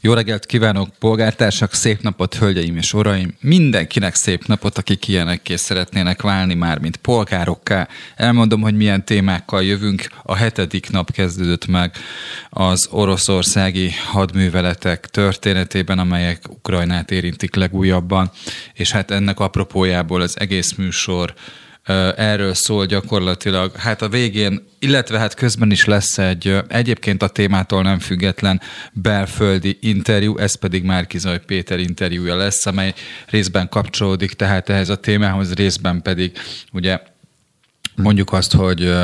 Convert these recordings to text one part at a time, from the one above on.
Jó reggelt kívánok, polgártársak, szép napot, hölgyeim és uraim! Mindenkinek szép napot, akik ilyenekké szeretnének válni már, mint polgárokká. Elmondom, hogy milyen témákkal jövünk. A hetedik nap kezdődött meg az oroszországi hadműveletek történetében, amelyek Ukrajnát érintik legújabban, és hát ennek apropójából az egész műsor erről szól gyakorlatilag. Hát a végén, illetve hát közben is lesz egy egyébként a témától nem független belföldi interjú, ez pedig Márkizaj Péter interjúja lesz, amely részben kapcsolódik tehát ehhez a témához, részben pedig ugye mondjuk azt, hogy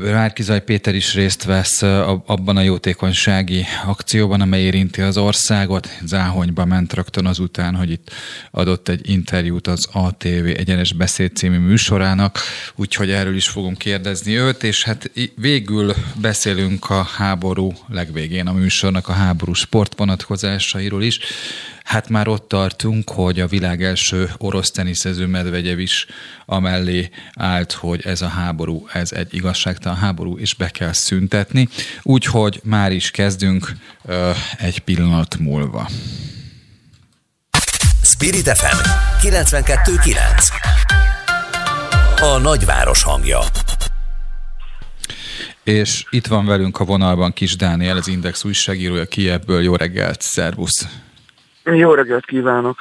Márkizaj Péter is részt vesz abban a jótékonysági akcióban, amely érinti az országot. Záhonyba ment rögtön azután, hogy itt adott egy interjút az ATV Egyenes Beszéd című műsorának, úgyhogy erről is fogunk kérdezni őt, és hát végül beszélünk a háború legvégén a műsornak a háború sportvonatkozásairól is. Hát már ott tartunk, hogy a világ első orosz teniszező Medvegyev is amellé állt, hogy ez a háború, ez egy igazságtalan háború, és be kell szüntetni. Úgyhogy már is kezdünk ö, egy pillanat múlva. Spirit FM 92.9 A nagyváros hangja és itt van velünk a vonalban Kis Dániel, az Index újságírója Kievből. Jó reggelt, szervusz! Jó reggelt kívánok!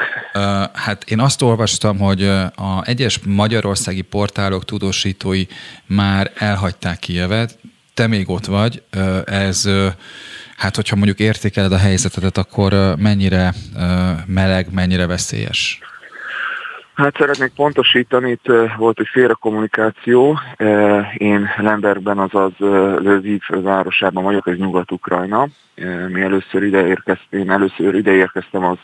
Hát én azt olvastam, hogy a egyes magyarországi portálok tudósítói már elhagyták Kievet, te még ott vagy, ez hát hogyha mondjuk értékeled a helyzetet, akkor mennyire meleg, mennyire veszélyes? Hát szeretnék pontosítani, itt volt egy félrekommunikáció. Én Lembergben, azaz Lviv városában vagyok, ez Nyugat-Ukrajna. Mi először ide érkeztem, én először ide érkeztem az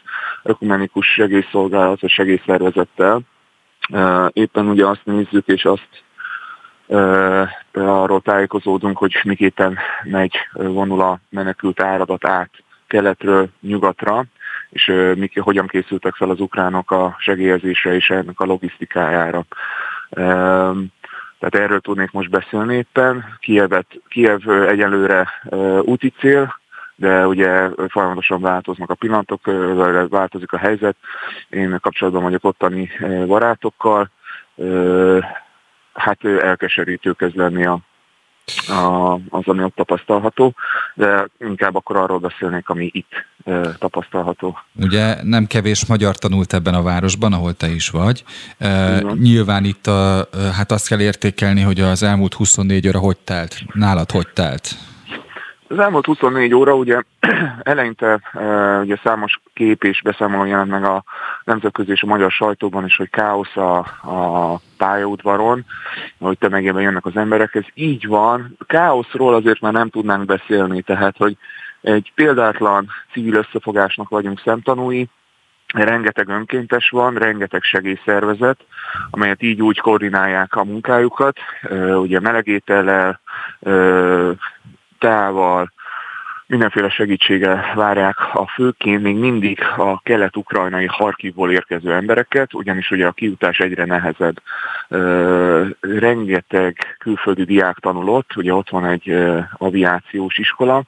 ökumenikus segélyszolgálat, a segélyszervezettel. Éppen ugye azt nézzük, és azt arról tájékozódunk, hogy miképpen megy, vonul a menekült áradat át keletről nyugatra, és mik, hogyan készültek fel az ukránok a segélyezésre és ennek a logisztikájára. Tehát erről tudnék most beszélni éppen. Kievet, Kiev egyelőre úti cél, de ugye folyamatosan változnak a pillanatok, változik a helyzet. Én kapcsolatban vagyok ottani barátokkal. Hát elkeserítő kezd lenni a a, az, ami ott tapasztalható, de inkább akkor arról beszélnék, ami itt tapasztalható. Ugye nem kevés magyar tanult ebben a városban, ahol te is vagy. E, nyilván itt a, hát azt kell értékelni, hogy az elmúlt 24 óra hogy telt, nálad hogy telt? Az elmúlt 24 óra ugye eleinte ugye számos kép és beszámoló jelent meg a nemzetközi és a magyar sajtóban is, hogy káosz a, a pályaudvaron, hogy tömegében jönnek az emberek. Ez így van. Káoszról azért már nem tudnánk beszélni, tehát hogy egy példátlan civil összefogásnak vagyunk szemtanúi, rengeteg önkéntes van, rengeteg segélyszervezet, amelyet így úgy koordinálják a munkájukat, ugye melegétellel, tával, mindenféle segítsége várják a főként még mindig a kelet-ukrajnai Harkivból érkező embereket, ugyanis ugye a kiutás egyre nehezebb. rengeteg külföldi diák tanulott, ugye ott van egy aviációs iskola,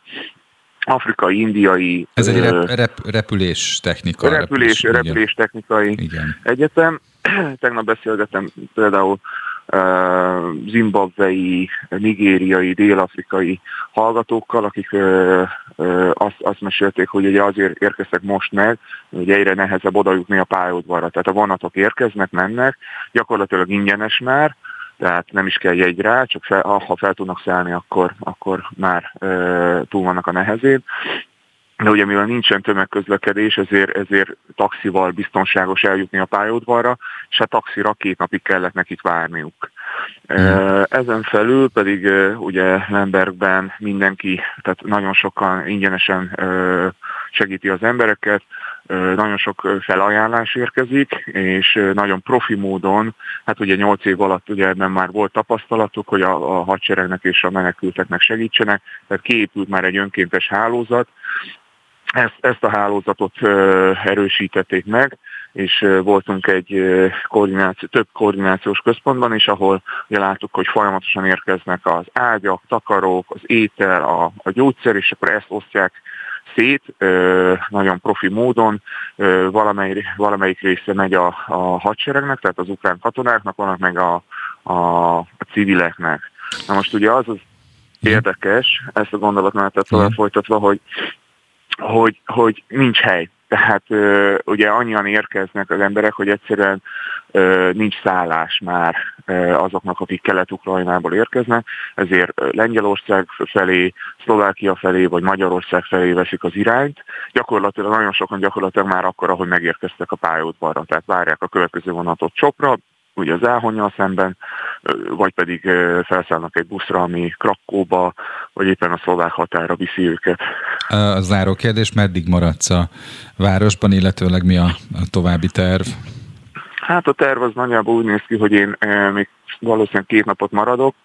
afrikai, indiai... Ez egy rep, rep, repülés technika. Repülés, repülés, repülés technikai igen. egyetem. Tegnap beszélgetem például zimbabvei, nigériai, dél-afrikai hallgatókkal, akik azt, azt mesélték, hogy ugye azért érkeztek most meg, hogy egyre nehezebb odajutni a pályaudvarra. Tehát a vonatok érkeznek, mennek, gyakorlatilag ingyenes már, tehát nem is kell jegy rá, csak fel, ha fel tudnak szállni, akkor, akkor már e, túl vannak a nehezén de ugye mivel nincsen tömegközlekedés, ezért, ezért taxival biztonságos eljutni a pályaudvarra, és a hát taxira két napig kellett nekik várniuk. Mm. Ezen felül pedig ugye Lembergben mindenki, tehát nagyon sokan ingyenesen segíti az embereket, nagyon sok felajánlás érkezik, és nagyon profi módon, hát ugye 8 év alatt ugye ebben már volt tapasztalatuk, hogy a, a hadseregnek és a menekülteknek segítsenek, tehát kiépült már egy önkéntes hálózat, ezt, ezt a hálózatot erősítették meg, és voltunk egy koordináció, több koordinációs központban is, ahol ugye láttuk, hogy folyamatosan érkeznek az ágyak, takarók, az étel, a, a gyógyszer, és akkor ezt osztják szét, nagyon profi módon, valamelyik, valamelyik része megy a, a hadseregnek, tehát az ukrán katonáknak, vannak meg a, a, a civileknek. Na most ugye az az érdekes, ezt a gondolatmenetet tovább folytatva, hogy, hogy, hogy nincs hely. Tehát ugye annyian érkeznek az emberek, hogy egyszerűen nincs szállás már azoknak, akik Kelet-Ukrajnából érkeznek, ezért Lengyelország felé, Szlovákia felé vagy Magyarország felé veszik az irányt. Gyakorlatilag nagyon sokan gyakorlatilag már akkor, ahogy megérkeztek a pályaudvarra, tehát várják a következő vonatot Csopra, ugye az elhonyjal szemben, vagy pedig felszállnak egy buszra, ami Krakóba, vagy éppen a szlovák határa viszi őket. A záró kérdés, meddig maradsz a városban, illetőleg mi a, a további terv? Hát a terv az nagyjából úgy néz ki, hogy én még valószínűleg két napot maradok,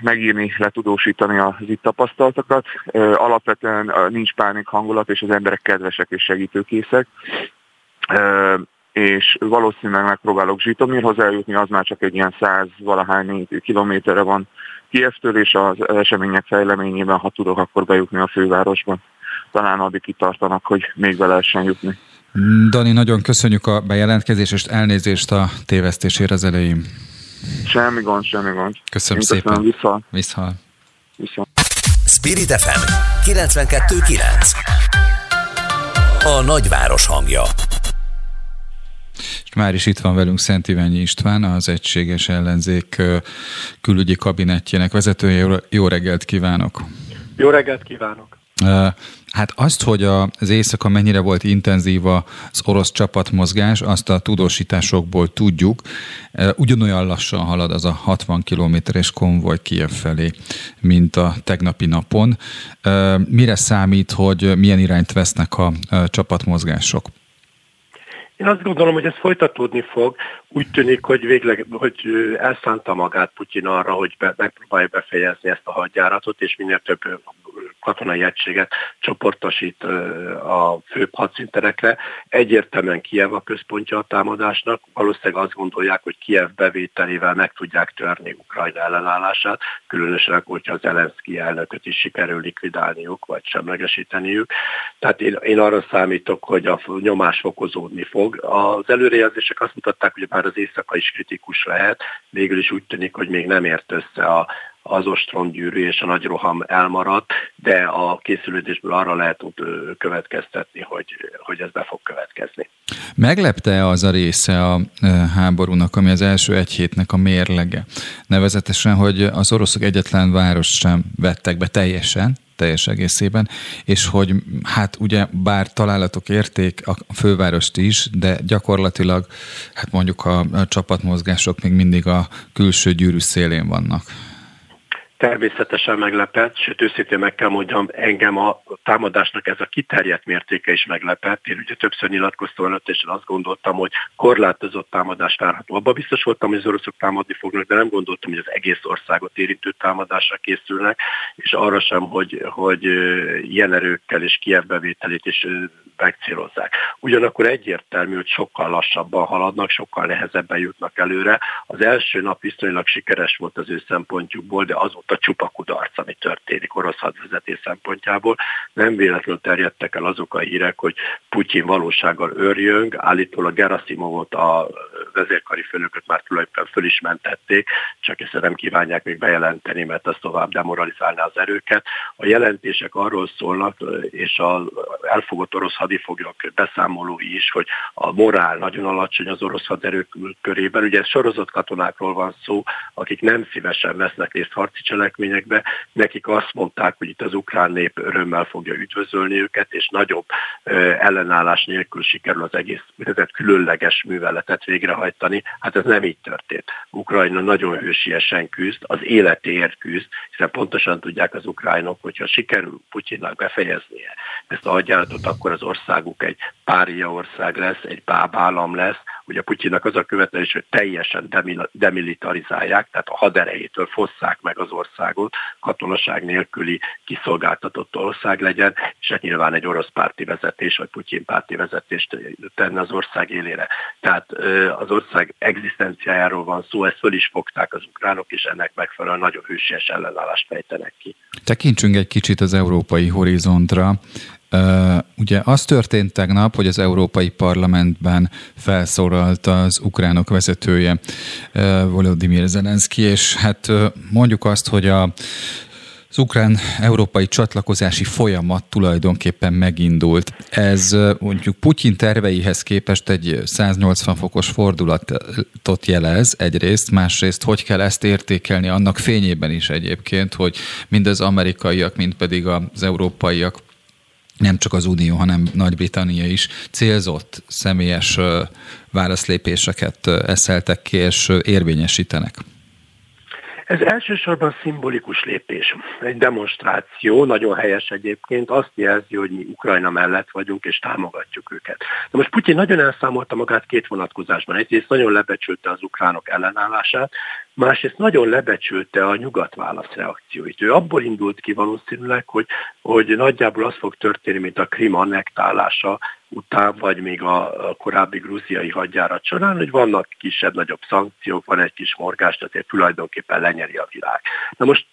megírni, letudósítani az itt tapasztaltakat. Alapvetően nincs pánik hangulat, és az emberek kedvesek és segítőkészek és valószínűleg megpróbálok Zsitomirhoz eljutni, az már csak egy ilyen száz valahány kilométerre van Kievtől, és az események fejleményében, ha tudok, akkor bejutni a fővárosba. Talán addig kitartanak, hogy még be lehessen jutni. Dani, nagyon köszönjük a bejelentkezést, és elnézést a tévesztésére az elején. Semmi gond, semmi gond. Köszönöm Én szépen. Köszönöm, vissza. Vissza. vissza. Spirit FM 92.9 A nagyváros hangja már is itt van velünk Szent Iványi István, az Egységes Ellenzék külügyi kabinetjének vezetője. Jó reggelt kívánok! Jó reggelt kívánok! Hát azt, hogy az éjszaka mennyire volt intenzív az orosz csapatmozgás, azt a tudósításokból tudjuk. Ugyanolyan lassan halad az a 60 kilométeres konvoj Kiev felé, mint a tegnapi napon. Mire számít, hogy milyen irányt vesznek a csapatmozgások? Én azt gondolom, hogy ez folytatódni fog. Úgy tűnik, hogy végleg, hogy elszánta magát Putyin arra, hogy be, megpróbálja befejezni ezt a hadjáratot, és minél több katonai egységet csoportosít a főbb hadszinterekre. Egyértelműen Kiev a központja a támadásnak. Valószínűleg azt gondolják, hogy Kiev bevételével meg tudják törni Ukrajna ellenállását, különösen, hogyha az Zelenszky elnököt is sikerül likvidálniuk, vagy semlegesíteniük. Tehát én, én arra számítok, hogy a nyomás fokozódni fog. Az előrejelzések azt mutatták, hogy már az éjszaka is kritikus lehet, végül is úgy tűnik, hogy még nem ért össze a az ostrongyűrű és a nagy roham elmaradt, de a készülődésből arra lehet következtetni, hogy, hogy ez be fog következni. Meglepte az a része a háborúnak, ami az első egy hétnek a mérlege? Nevezetesen, hogy az oroszok egyetlen város sem vettek be teljesen, teljes egészében, és hogy hát ugye bár találatok érték a fővárost is, de gyakorlatilag hát mondjuk a csapatmozgások még mindig a külső gyűrű szélén vannak természetesen meglepett, sőt őszintén meg kell mondjam, engem a támadásnak ez a kiterjedt mértéke is meglepett. Én ugye többször nyilatkoztam előtt, és azt gondoltam, hogy korlátozott támadás várható. Abban biztos voltam, hogy az oroszok támadni fognak, de nem gondoltam, hogy az egész országot érintő támadásra készülnek, és arra sem, hogy, hogy ilyen és Kiev bevételét is megcélozzák. Ugyanakkor egyértelmű, hogy sokkal lassabban haladnak, sokkal nehezebben jutnak előre. Az első nap viszonylag sikeres volt az ő szempontjukból, de azóta csupa kudarc, ami történik orosz hadvezetés szempontjából. Nem véletlenül terjedtek el azok a hírek, hogy Putyin valósággal őrjöng, állítólag Gerasimovot a vezérkari főnököt már tulajdonképpen föl is mentették, csak ezt nem kívánják még bejelenteni, mert az tovább demoralizálná az erőket. A jelentések arról szólnak, és az elfogott orosz hadifoglyok beszámolói is, hogy a morál nagyon alacsony az orosz haderők körében. Ugye sorozott katonákról van szó, akik nem szívesen vesznek részt harci cselekményekbe, nekik azt mondták, hogy itt az ukrán nép örömmel fogja üdvözölni őket, és nagyobb ellenállás nélkül sikerül az egész tehát különleges műveletet végrehajtani. Hát ez nem így történt. Ukrajna nagyon hősiesen küzd, az életéért küzd, hiszen pontosan tudják az ukránok, hogyha sikerül Putyinnak befejeznie ezt a hadjáratot, akkor az országuk egy pária ország lesz, egy bábállam lesz, ugye Putyinnak az a követelés, hogy teljesen demilitarizálják, tehát a haderejétől fosszák meg az országot, katonaság nélküli kiszolgáltatott ország legyen, és hát nyilván egy orosz párti vezetés, vagy Putyin párti vezetést tenne az ország élére. Tehát az ország egzisztenciájáról van szó, ezt föl is fogták az ukránok, és ennek megfelelően nagyon hősies ellenállást fejtenek ki. Tekintsünk egy kicsit az európai horizontra. Ugye az történt tegnap, hogy az Európai Parlamentben felszólalt az ukránok vezetője, Volodymyr Zelenszky, és hát mondjuk azt, hogy a az ukrán-európai csatlakozási folyamat tulajdonképpen megindult. Ez mondjuk Putyin terveihez képest egy 180 fokos fordulatot jelez egyrészt, másrészt hogy kell ezt értékelni annak fényében is egyébként, hogy mind az amerikaiak, mind pedig az európaiak nem csak az Unió, hanem Nagy-Britannia is célzott személyes válaszlépéseket eszeltek ki és érvényesítenek. Ez elsősorban szimbolikus lépés, egy demonstráció, nagyon helyes egyébként, azt jelzi, hogy mi Ukrajna mellett vagyunk és támogatjuk őket. De most Putyin nagyon elszámolta magát két vonatkozásban. Egyrészt nagyon lebecsülte az ukránok ellenállását, másrészt nagyon lebecsülte a nyugat válaszreakcióit. Ő abból indult ki valószínűleg, hogy, hogy nagyjából az fog történni, mint a Krim annektálása után, vagy még a, korábbi grúziai hadjárat során, hogy vannak kisebb-nagyobb szankciók, van egy kis morgás, tehát tulajdonképpen lenyeri a világ. Na most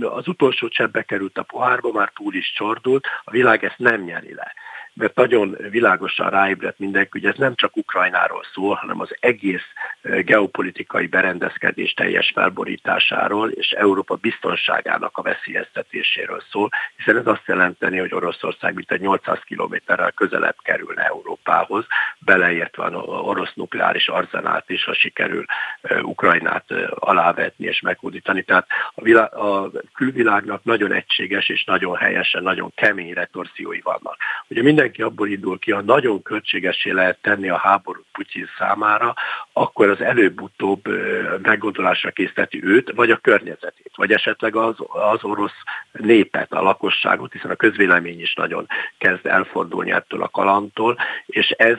az utolsó cseppbe került a pohárba, már túl is csordult, a világ ezt nem nyeri le mert nagyon világosan ráébredt mindenki, hogy ez nem csak Ukrajnáról szól, hanem az egész geopolitikai berendezkedés teljes felborításáról és Európa biztonságának a veszélyeztetéséről szól, hiszen ez azt jelenteni, hogy Oroszország mint egy 800 kilométerrel közelebb kerülne Európához, beleértve az orosz nukleáris arzenát is, ha sikerül Ukrajnát alávetni és meghódítani. Tehát a, a külvilágnak nagyon egységes és nagyon helyesen, nagyon kemény retorziói vannak. Ugye minden mindenki abból indul ki, ha nagyon költségesé lehet tenni a háborút Putyin számára, akkor az előbb-utóbb meggondolásra készíteti őt, vagy a környezetét, vagy esetleg az, az orosz népet, a lakosságot, hiszen a közvélemény is nagyon kezd elfordulni ettől a kalantól, és ez,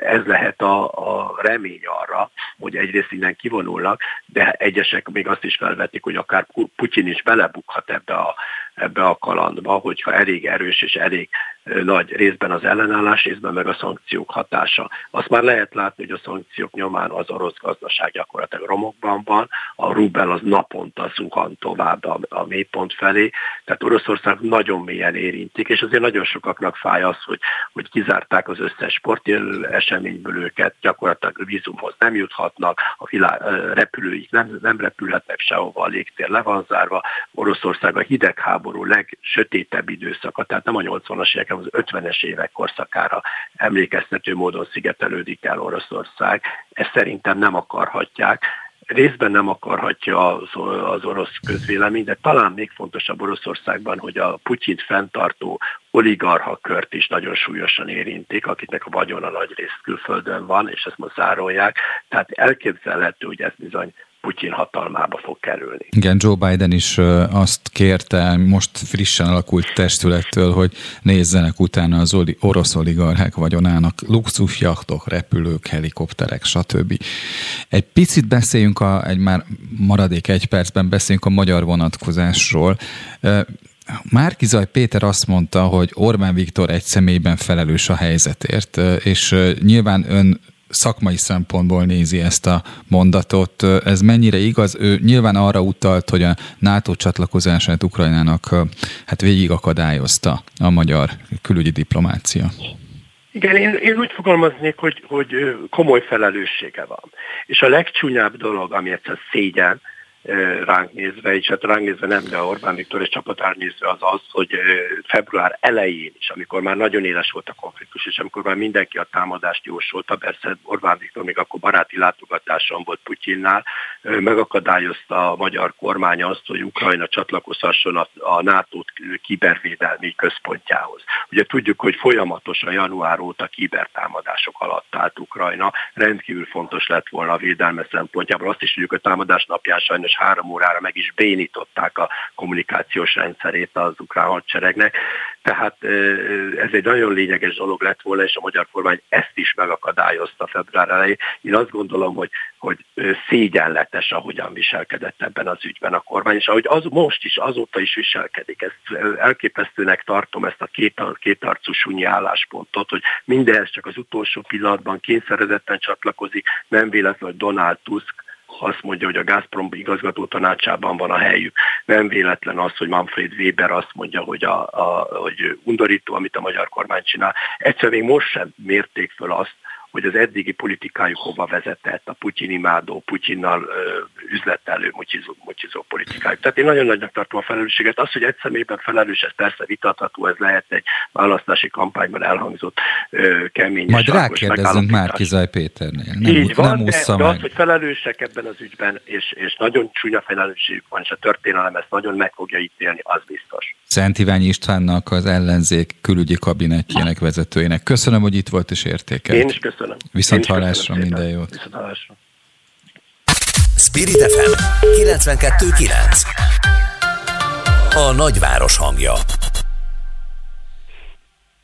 ez lehet a, a remény arra, hogy egyrészt innen kivonulnak, de egyesek még azt is felvetik, hogy akár Putyin is belebukhat ebbe a ebbe a kalandba, hogyha elég erős és elég nagy részben az ellenállás, részben meg a szankciók hatása. Azt már lehet látni, hogy a szankciók nyomán az orosz gazdaság gyakorlatilag romokban van, a rubel az naponta zuhan tovább a, a mélypont felé, tehát Oroszország nagyon mélyen érintik, és azért nagyon sokaknak fáj az, hogy, hogy kizárták az összes sportjelő eseményből őket, gyakorlatilag vízumhoz nem juthatnak, a világ, repülőik nem, nem repülhetnek sehova, a légtér le van zárva, Oroszország a hidegháború háború legsötétebb időszaka, tehát nem a 80-as évek, hanem az 50-es évek korszakára emlékeztető módon szigetelődik el Oroszország. Ezt szerintem nem akarhatják részben nem akarhatja az, az orosz közvélemény, de talán még fontosabb Oroszországban, hogy a Putyint fenntartó oligarha kört is nagyon súlyosan érintik, akiknek a vagyona nagy rész külföldön van, és ezt most zárolják. Tehát elképzelhető, hogy ez bizony Putyin hatalmába fog kerülni. Igen, Joe Biden is azt kérte most frissen alakult testülettől, hogy nézzenek utána az orosz oligarchák vagyonának luxusjachtok, repülők, helikopterek, stb. Egy picit beszéljünk, a, egy már maradék egy percben beszéljünk a magyar vonatkozásról. Márkizaj Péter azt mondta, hogy Orbán Viktor egy személyben felelős a helyzetért, és nyilván ön szakmai szempontból nézi ezt a mondatot. Ez mennyire igaz? Ő nyilván arra utalt, hogy a NATO csatlakozását Ukrajnának hát végig akadályozta a magyar külügyi diplomácia. Igen, én, én úgy fogalmaznék, hogy, hogy komoly felelőssége van. És a legcsúnyább dolog, ami egyszer szégyen, ránk nézve, és hát ránk nézve nem, de Orbán Viktor és csapatár nézve az az, hogy február elején is, amikor már nagyon éles volt a konfliktus, és amikor már mindenki a támadást jósolta, persze Orbán Viktor még akkor baráti látogatáson volt Putyinnál, megakadályozta a magyar kormány azt, hogy Ukrajna csatlakozhasson a, a NATO kibervédelmi központjához. Ugye tudjuk, hogy folyamatosan január óta kibertámadások alatt állt Ukrajna, rendkívül fontos lett volna a védelme szempontjából. Azt is tudjuk, hogy a támadás napján sajnos három órára meg is bénították a kommunikációs rendszerét az ukrán hadseregnek. Tehát ez egy nagyon lényeges dolog lett volna, és a magyar kormány ezt is megakadályozta február elején. Én azt gondolom, hogy, hogy szégyenletes, ahogyan viselkedett ebben az ügyben a kormány, és ahogy az most is, azóta is viselkedik. Ezt elképesztőnek tartom ezt a két, kétarcú sunyi álláspontot, hogy mindez csak az utolsó pillanatban kényszerezetten csatlakozik, nem véletlen, hogy Donald Tusk azt mondja, hogy a Gazprom igazgató tanácsában van a helyük. Nem véletlen az, hogy Manfred Weber azt mondja, hogy, a, a, hogy undorító, amit a magyar kormány csinál. Egyszer még most sem mérték föl azt, hogy az eddigi politikájuk hova vezetett, a Putyin imádó, Putyinnal üzletelő, mucsizó, mucsizó politikájuk. Tehát én nagyon nagynak tartom a felelősséget. Az, hogy egy személyben felelős, ez persze vitatható, ez lehet egy választási kampányban elhangzott ö, kemény. Majd rákérdezünk már Kizaj Péternél. Nem, Így van, nem de, de az, hogy felelősek ebben az ügyben, és, és nagyon csúnya felelősségük van, és a történelem ezt nagyon meg fogja ítélni, az biztos. Szent Iványi Istvánnak az ellenzék külügyi kabinetjének vezetőjének. Köszönöm, hogy itt volt és értékelt. Én is köszönöm. Viszont hallásra minden jót. Viszont hallásra. Spirit FM 92.9 A nagyváros hangja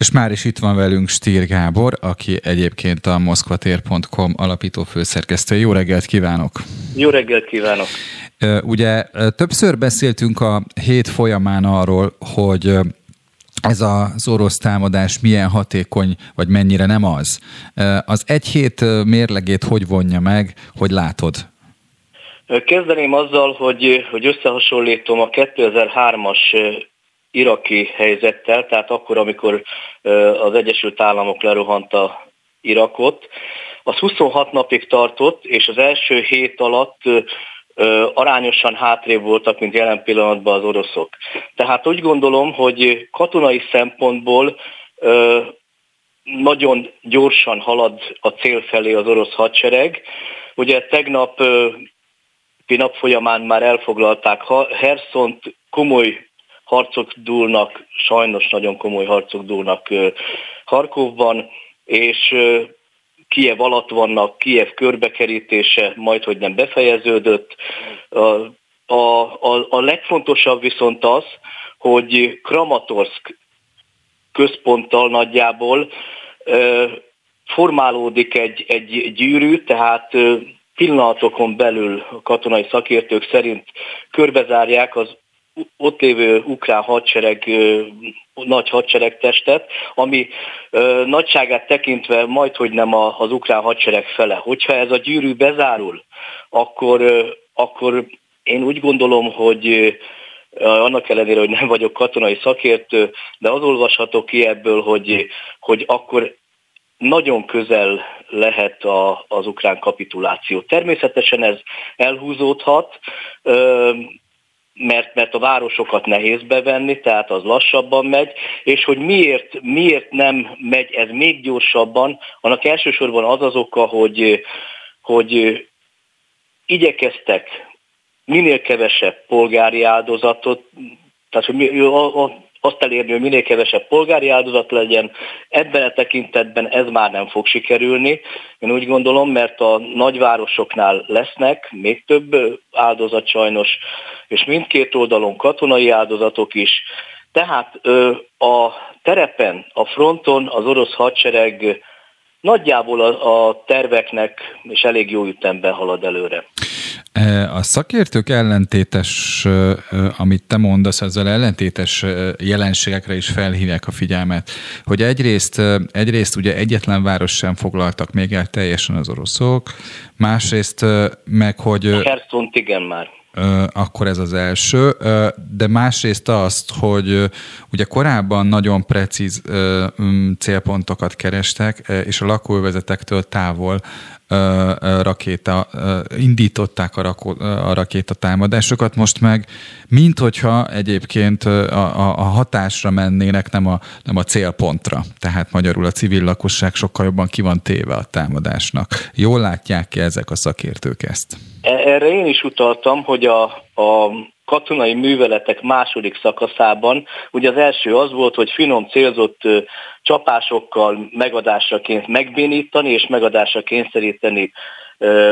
és már is itt van velünk Stír Gábor, aki egyébként a moszkvatér.com alapító főszerkesztő. Jó reggelt kívánok! Jó reggelt kívánok! Ugye többször beszéltünk a hét folyamán arról, hogy ez az orosz támadás milyen hatékony, vagy mennyire nem az. Az egy hét mérlegét hogy vonja meg, hogy látod? Kezdeném azzal, hogy, hogy összehasonlítom a 2003-as iraki helyzettel, tehát akkor, amikor az Egyesült Államok lerohanta Irakot. Az 26 napig tartott, és az első hét alatt arányosan hátrébb voltak, mint jelen pillanatban az oroszok. Tehát úgy gondolom, hogy katonai szempontból nagyon gyorsan halad a cél felé az orosz hadsereg. Ugye tegnap nap folyamán már elfoglalták Herszont, komoly harcok dúlnak, sajnos nagyon komoly harcok dúlnak Harkovban, és Kiev alatt vannak, Kiev körbekerítése majd, hogy nem befejeződött. A, a, a, legfontosabb viszont az, hogy Kramatorsk központtal nagyjából formálódik egy, egy gyűrű, tehát pillanatokon belül a katonai szakértők szerint körbezárják az ott lévő ukrán hadsereg, nagy hadseregtestet, ami nagyságát tekintve majd, hogy nem az ukrán hadsereg fele. Hogyha ez a gyűrű bezárul, akkor, akkor én úgy gondolom, hogy annak ellenére, hogy nem vagyok katonai szakértő, de az olvashatok ki ebből, hogy, hogy akkor nagyon közel lehet a, az ukrán kapituláció. Természetesen ez elhúzódhat, mert, mert a városokat nehéz bevenni, tehát az lassabban megy, és hogy miért, miért nem megy ez még gyorsabban, annak elsősorban az az oka, hogy, hogy igyekeztek minél kevesebb polgári áldozatot, tehát hogy azt elérni, hogy minél kevesebb polgári áldozat legyen. Ebben a tekintetben ez már nem fog sikerülni. Én úgy gondolom, mert a nagyvárosoknál lesznek még több áldozat sajnos, és mindkét oldalon katonai áldozatok is. Tehát a terepen, a fronton az orosz hadsereg nagyjából a, terveknek és elég jó ütemben halad előre. A szakértők ellentétes, amit te mondasz, ezzel ellentétes jelenségekre is felhívják a figyelmet, hogy egyrészt, egyrészt ugye egyetlen város sem foglaltak még el teljesen az oroszok, másrészt meg, hogy... Herszont igen már. Akkor ez az első, de másrészt azt, hogy ugye korábban nagyon precíz célpontokat kerestek, és a lakóvezetektől távol rakéta, indították a, rakó, a rakéta támadásokat, most meg mint hogyha egyébként a, a, hatásra mennének, nem a, nem a célpontra. Tehát magyarul a civil lakosság sokkal jobban ki van téve a támadásnak. Jól látják ki ezek a szakértők ezt? E, erre én is utaltam, hogy a, a katonai műveletek második szakaszában, ugye az első az volt, hogy finom célzott csapásokkal megadásaként megbénítani és megadásra kényszeríteni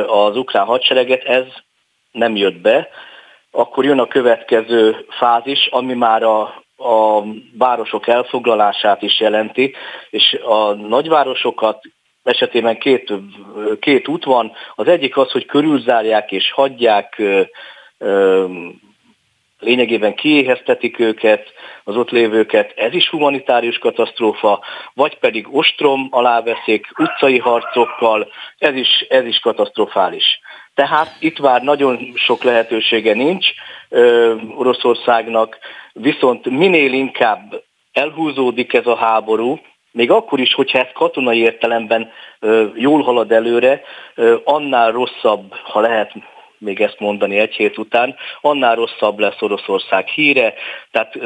az ukrán hadsereget, ez nem jött be. akkor jön a következő fázis, ami már a, a városok elfoglalását is jelenti, és a nagyvárosokat esetében két, két út van. Az egyik az, hogy körülzárják és hagyják lényegében kiéheztetik őket, az ott lévőket, ez is humanitárius katasztrófa, vagy pedig ostrom alá veszik utcai harcokkal, ez is, ez is katasztrofális. Tehát itt már nagyon sok lehetősége nincs ö, Oroszországnak, viszont minél inkább elhúzódik ez a háború, még akkor is, hogyha ez katonai értelemben jól halad előre, annál rosszabb, ha lehet még ezt mondani egy hét után, annál rosszabb lesz Oroszország híre, tehát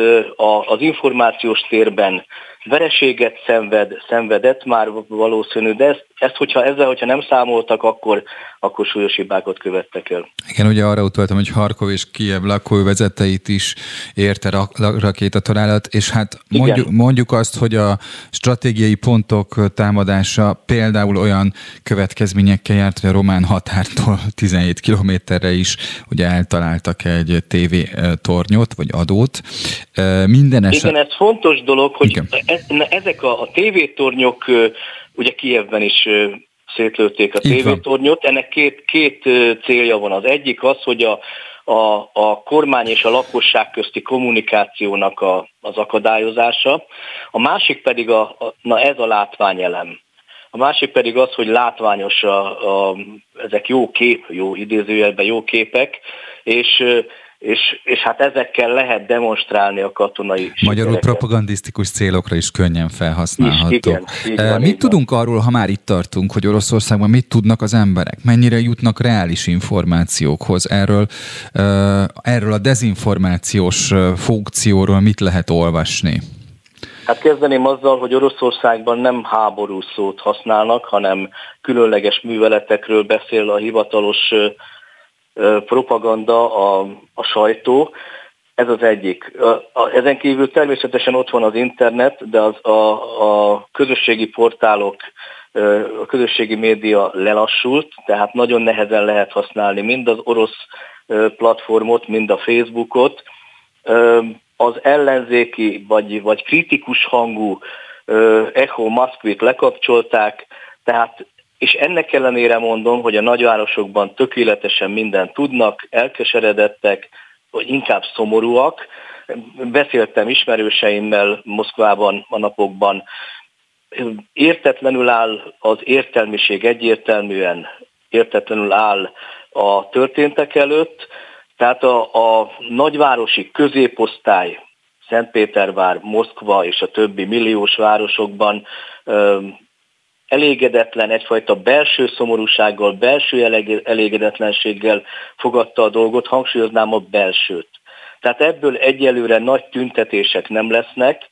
az információs térben vereséget szenved, szenvedett már valószínű, de ezt, ezt hogyha ezzel, hogyha nem számoltak, akkor, akkor súlyos hibákat követtek el. Igen, ugye arra utaltam, hogy Harkov és Kiev lakóvezeteit is érte rakétatalálat, és hát mondjuk, mondjuk azt, hogy a stratégiai pontok támadása például olyan következményekkel járt, hogy a román határtól 17 kilométerre is ugye eltaláltak egy TV tornyot, vagy adót. Minden eset... Igen, ez fontos dolog, hogy Igen ezek a, a tévétornyok, ugye Kievben is szétlőtték a tévétornyot, ennek két, két célja van. Az egyik az, hogy a, a, a kormány és a lakosság közti kommunikációnak a, az akadályozása, a másik pedig a, a, na ez a látványelem. A másik pedig az, hogy látványos a, a, ezek jó kép, jó idézőjelben jó képek, és és, és hát ezekkel lehet demonstrálni a katonai Magyarul sikereket. propagandisztikus célokra is könnyen felhasználható. Is, igen, van, mit tudunk van. arról, ha már itt tartunk, hogy Oroszországban mit tudnak az emberek? Mennyire jutnak reális információkhoz? Erről, erről a dezinformációs funkcióról mit lehet olvasni? Hát kezdeném azzal, hogy Oroszországban nem háború szót használnak, hanem különleges műveletekről beszél a hivatalos propaganda a, a sajtó, ez az egyik. Ezen kívül természetesen ott van az internet, de az, a, a közösségi portálok, a közösségi média lelassult, tehát nagyon nehezen lehet használni mind az orosz platformot, mind a Facebookot. Az ellenzéki vagy, vagy kritikus hangú Echo Moszkvit lekapcsolták, tehát és ennek ellenére mondom, hogy a nagyvárosokban tökéletesen mindent tudnak, elkeseredettek, vagy inkább szomorúak. Beszéltem ismerőseimmel Moszkvában a napokban, értetlenül áll az értelmiség egyértelműen, értetlenül áll a történtek előtt, tehát a, a nagyvárosi középosztály, Szentpétervár, Moszkva és a többi milliós városokban elégedetlen, egyfajta belső szomorúsággal, belső elégedetlenséggel fogadta a dolgot, hangsúlyoznám a belsőt. Tehát ebből egyelőre nagy tüntetések nem lesznek,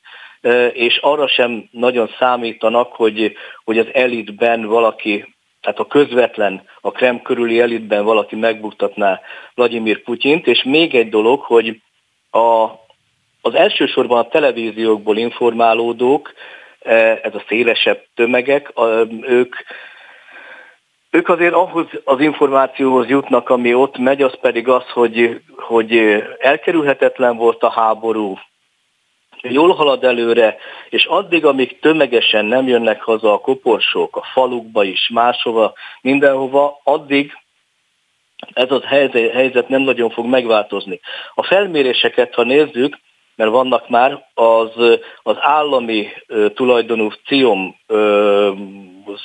és arra sem nagyon számítanak, hogy, hogy az elitben valaki, tehát a közvetlen, a Krem körüli elitben valaki megbuktatná Vladimir Putyint, és még egy dolog, hogy a, az elsősorban a televíziókból informálódók ez a szélesebb tömegek, ők ők azért ahhoz az információhoz jutnak, ami ott megy, az pedig az, hogy, hogy elkerülhetetlen volt a háború, jól halad előre, és addig, amíg tömegesen nem jönnek haza a koporsók, a falukba is, máshova, mindenhova, addig ez a helyzet nem nagyon fog megváltozni. A felméréseket, ha nézzük, mert vannak már az, az állami tulajdonú CIOM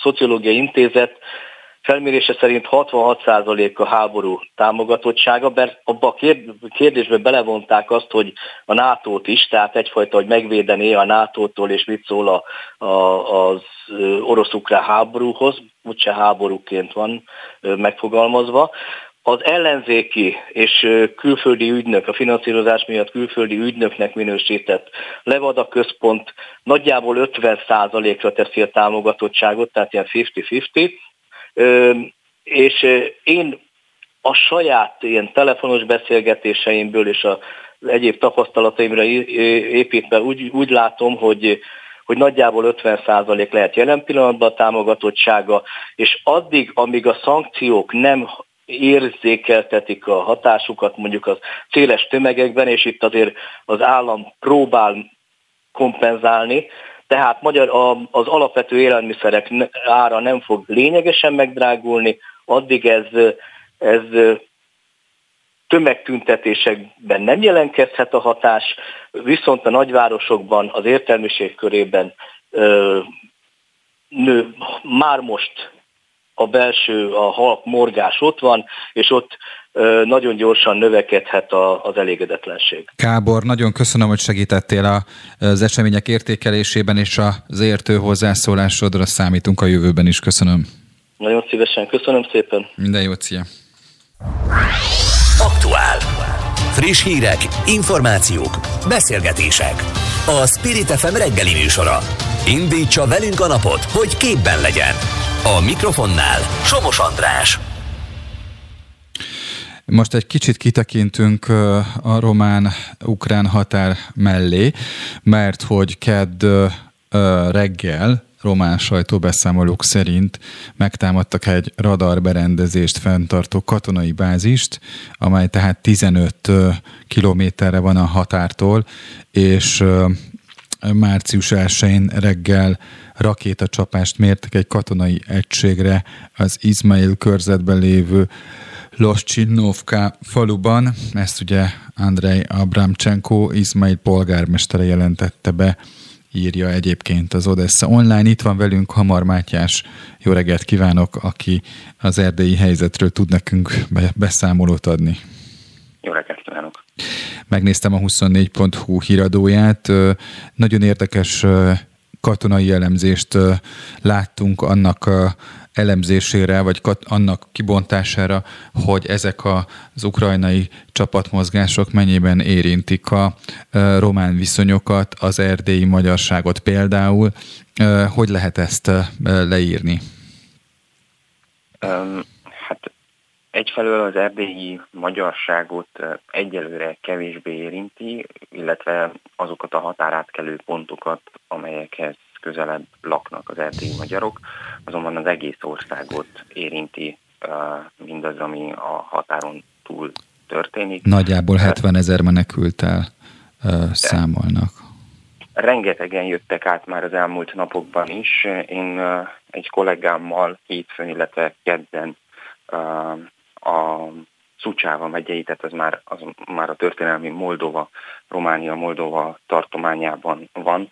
Szociológiai Intézet felmérése szerint 66% a háború támogatottsága, mert abba a kérdésbe belevonták azt, hogy a NATO-t is, tehát egyfajta, hogy megvédené a NATO-tól, és mit szól a, a, az orosz-ukrán háborúhoz, úgyse háborúként van megfogalmazva az ellenzéki és külföldi ügynök, a finanszírozás miatt külföldi ügynöknek minősített Levada központ nagyjából 50%-ra teszi a támogatottságot, tehát ilyen 50-50, és én a saját ilyen telefonos beszélgetéseimből és az egyéb tapasztalataimra építve úgy, úgy látom, hogy hogy nagyjából 50% lehet jelen pillanatban a támogatottsága, és addig, amíg a szankciók nem érzékeltetik a hatásukat mondjuk az széles tömegekben, és itt azért az állam próbál kompenzálni, tehát magyar, az alapvető élelmiszerek ára nem fog lényegesen megdrágulni, addig ez, ez tömegtüntetésekben nem jelentkezhet a hatás, viszont a nagyvárosokban, az értelmiség körében ö, nő, már most a belső, a halk morgás ott van, és ott nagyon gyorsan növekedhet az elégedetlenség. Kábor, nagyon köszönöm, hogy segítettél az események értékelésében, és az értő hozzászólásodra számítunk a jövőben is. Köszönöm. Nagyon szívesen, köszönöm szépen. Minden jót, szia. Aktuál. Friss hírek, információk, beszélgetések. A Spirit FM reggeli műsora. Indítsa velünk a napot, hogy képben legyen. A mikrofonnál Somos András. Most egy kicsit kitekintünk a román-ukrán határ mellé, mert hogy kedd reggel román sajtóbeszámolók szerint megtámadtak egy radarberendezést fenntartó katonai bázist, amely tehát 15 kilométerre van a határtól, és március 1-én reggel rakétacsapást mértek egy katonai egységre az Izmail körzetben lévő Loscsinovka faluban. Ezt ugye Andrei Abramchenko, Izmail polgármestere jelentette be, írja egyébként az Odessa online. Itt van velünk Hamar Mátyás, jó reggelt kívánok, aki az erdélyi helyzetről tud nekünk beszámolót adni. Jó reggelt kívánok! Megnéztem a 24.hu híradóját. Nagyon érdekes katonai elemzést láttunk annak elemzésére, vagy annak kibontására, hogy ezek az ukrajnai csapatmozgások mennyiben érintik a román viszonyokat, az erdélyi magyarságot például. Hogy lehet ezt leírni? Um, egyfelől az erdélyi magyarságot egyelőre kevésbé érinti, illetve azokat a határátkelő pontokat, amelyekhez közelebb laknak az erdélyi magyarok, azonban az egész országot érinti mindaz, ami a határon túl történik. Nagyjából 70 ezer menekültel számolnak. Rengetegen jöttek át már az elmúlt napokban is. Én egy kollégámmal hétfőn, illetve kedden a Szucsáva megyei, tehát ez már, az már a történelmi Moldova, Románia-Moldova tartományában van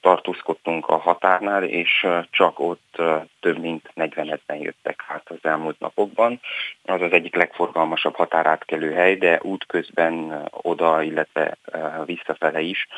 tartózkodtunk a határnál, és csak ott több mint 40 ezeren jöttek át az elmúlt napokban. Az az egyik legforgalmasabb határátkelő hely, de útközben oda, illetve visszafele is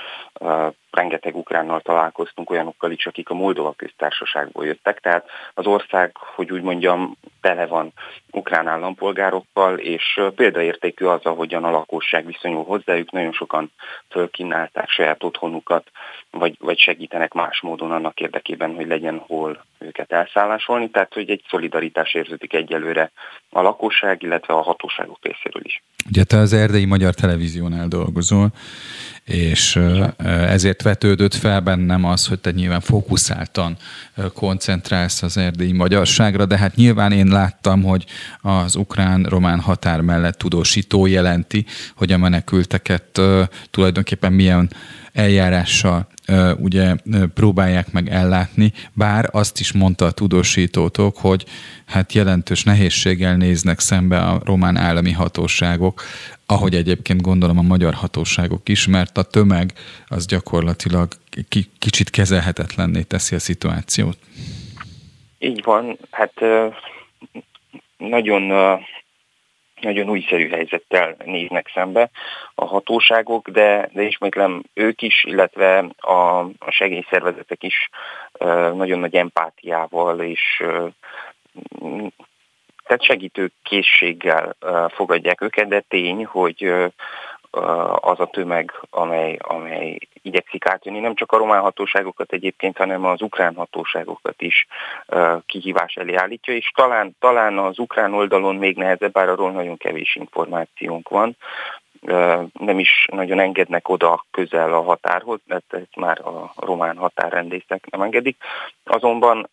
rengeteg ukránnal találkoztunk, olyanokkal is, akik a Moldova köztársaságból jöttek, tehát az ország, hogy úgy mondjam, tele van ukrán állampolgárokkal, és példaértékű az, ahogyan a lakosság viszonyul hozzájuk, nagyon sokan fölkínálták saját otthonukat, vagy, vagy segítenek más módon annak érdekében, hogy legyen hol őket elszállásolni, tehát hogy egy szolidaritás érződik egyelőre a lakosság, illetve a hatóságok részéről is. Ugye te az erdei magyar televíziónál dolgozol, és ezért vetődött fel bennem az, hogy te nyilván fókuszáltan koncentrálsz az erdélyi magyarságra, de hát nyilván én láttam, hogy az ukrán-román határ mellett tudósító jelenti, hogy a menekülteket tulajdonképpen milyen eljárással ugye próbálják meg ellátni, bár azt is mondta a tudósítótok, hogy hát jelentős nehézséggel néznek szembe a román állami hatóságok, ahogy egyébként gondolom a magyar hatóságok is, mert a tömeg az gyakorlatilag kicsit kezelhetetlenné teszi a szituációt. Így van, hát nagyon nagyon újszerű helyzettel néznek szembe a hatóságok, de, de ismétlem ők is, illetve a, a segélyszervezetek is nagyon nagy empátiával és tehát segítő készséggel fogadják őket, de tény, hogy az a tömeg, amely, amely igyekszik átjönni, nem csak a román hatóságokat egyébként, hanem az ukrán hatóságokat is kihívás elé állítja, és talán, talán az ukrán oldalon még nehezebb, bár arról nagyon kevés információnk van, nem is nagyon engednek oda közel a határhoz, mert ezt már a román határrendészek nem engedik. Azonban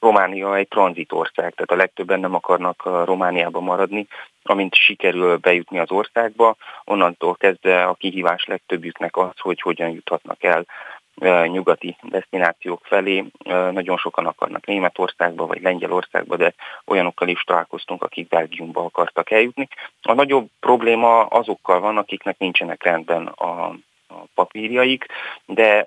Románia egy tranzitország, tehát a legtöbben nem akarnak Romániába maradni. Amint sikerül bejutni az országba, onnantól kezdve a kihívás legtöbbjüknek az, hogy hogyan juthatnak el nyugati destinációk felé. Nagyon sokan akarnak Németországba vagy Lengyelországba, de olyanokkal is találkoztunk, akik Belgiumba akartak eljutni. A nagyobb probléma azokkal van, akiknek nincsenek rendben a papírjaik, de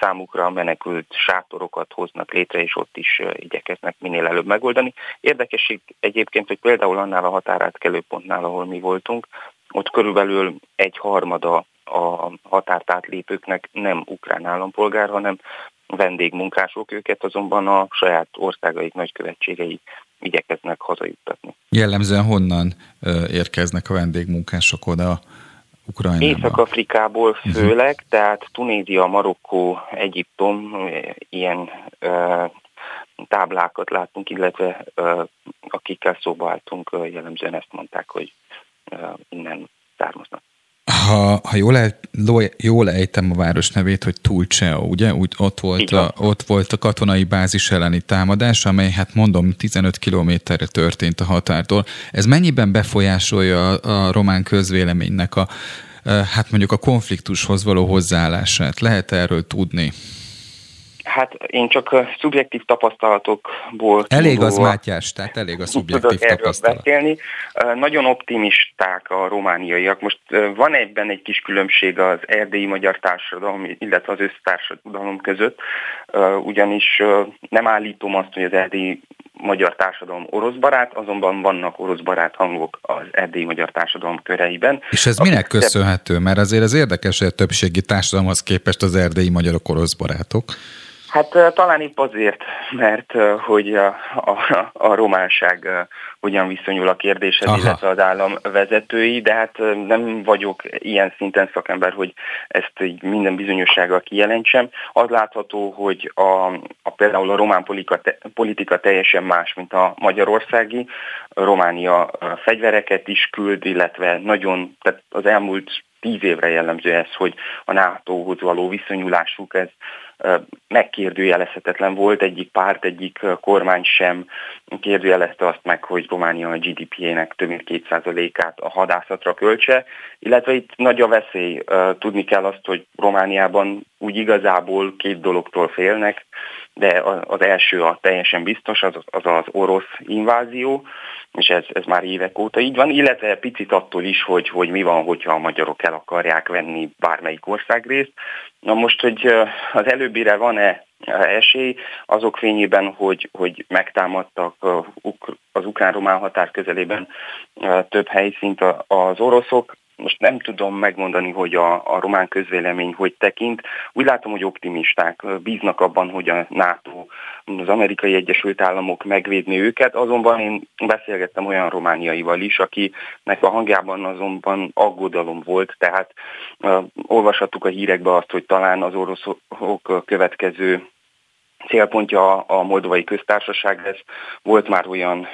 számukra menekült sátorokat hoznak létre, és ott is igyekeznek minél előbb megoldani. Érdekesség egyébként, hogy például annál a határátkelő pontnál, ahol mi voltunk, ott körülbelül egy harmada a határt átlépőknek nem ukrán állampolgár, hanem vendégmunkások, őket azonban a saját országaik nagykövetségei igyekeznek hazajuttatni. Jellemzően honnan érkeznek a vendégmunkások oda Ukrajnába? Észak-Afrikából mhm. főleg, uh-huh. tehát Tunézia, Marokkó, Egyiptom, ilyen uh, táblákat látunk, illetve uh, akikkel szóba álltunk, jellemzően ezt mondták, hogy uh, innen származnak. Ha, ha jól, el, jól ejtem a város nevét, hogy Tulceo, ugye? Úgy ott volt, a, ott volt a katonai bázis elleni támadás, amely, hát mondom, 15 kilométerre történt a határtól. Ez mennyiben befolyásolja a, a román közvéleménynek a, hát mondjuk a konfliktushoz való hozzáállását? Lehet erről tudni? Hát én csak szubjektív tapasztalatokból... Elég az Mátyás, tehát elég a szubjektív tapasztalat. Beszélni. Nagyon optimisták a romániaiak. Most van egyben egy kis különbség az erdélyi magyar társadalom, illetve az össztársadalom között, ugyanis nem állítom azt, hogy az erdélyi magyar társadalom orosz barát, azonban vannak orosz barát hangok az erdélyi magyar társadalom köreiben. És ez minek köszönhető? Mert azért az érdekes, hogy a többségi társadalomhoz képest az erdélyi magyarok orosz barátok. Hát talán épp azért, mert hogy a, a, a románság hogyan viszonyul a kérdéshez, Aha. illetve az állam vezetői, de hát nem vagyok ilyen szinten szakember, hogy ezt így minden bizonyossággal kijelentsem. Az látható, hogy a, a például a román politika, politika teljesen más, mint a magyarországi. Románia fegyvereket is küld, illetve nagyon, tehát az elmúlt tíz évre jellemző ez, hogy a NATO-hoz való viszonyulásuk ez megkérdőjelezhetetlen volt, egyik párt, egyik kormány sem kérdőjelezte azt meg, hogy Románia a GDP-ének több mint 2%-át a hadászatra költse, illetve itt nagy a veszély. Tudni kell azt, hogy Romániában úgy igazából két dologtól félnek, de az első a teljesen biztos, az az, az orosz invázió, és ez, ez már évek óta így van, illetve picit attól is, hogy, hogy mi van, hogyha a magyarok el akarják venni bármelyik országrészt. Na most, hogy az előbbire van-e esély, azok fényében, hogy, hogy megtámadtak az ukrán-román határ közelében több helyszínt az oroszok, most nem tudom megmondani, hogy a, a román közvélemény hogy tekint. Úgy látom, hogy optimisták, bíznak abban, hogy a NATO, az amerikai Egyesült Államok megvédni őket, azonban én beszélgettem olyan romániaival is, akinek a hangjában azonban aggodalom volt, tehát uh, olvashattuk a hírekbe azt, hogy talán az oroszok következő célpontja a moldovai köztársaság lesz. Volt már olyan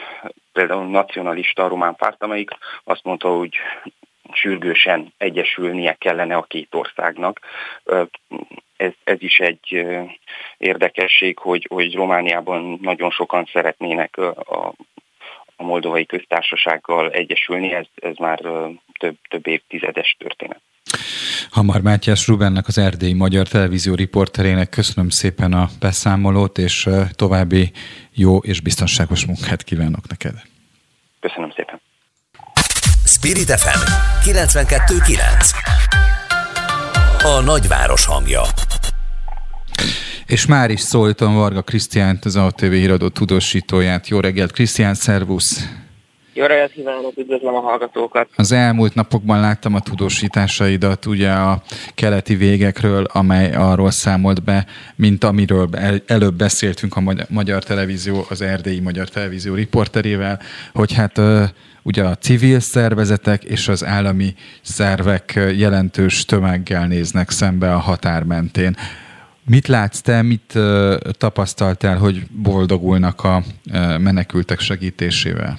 például nacionalista román párt, amelyik azt mondta, hogy sürgősen egyesülnie kellene a két országnak. Ez, ez is egy érdekesség, hogy, hogy Romániában nagyon sokan szeretnének a, a moldovai köztársasággal egyesülni, ez, ez már több, több évtizedes történet. Hamar Mátyás Rubennek, az Erdélyi Magyar Televízió riporterének köszönöm szépen a beszámolót, és további jó és biztonságos munkát kívánok neked. Köszönöm szépen. Spirit FM 92.9 A nagyváros hangja és már is szólítom Varga Krisztiánt, az ATV híradó tudósítóját. Jó reggelt, Krisztián, szervusz! Jó reggelt kívánok, üdvözlöm a hallgatókat! Az elmúlt napokban láttam a tudósításaidat ugye a keleti végekről, amely arról számolt be, mint amiről előbb beszéltünk a Magyar Televízió, az Erdélyi Magyar Televízió riporterével, hogy hát ugye a civil szervezetek és az állami szervek jelentős tömeggel néznek szembe a határ mentén. Mit látsz te, mit tapasztaltál, hogy boldogulnak a menekültek segítésével?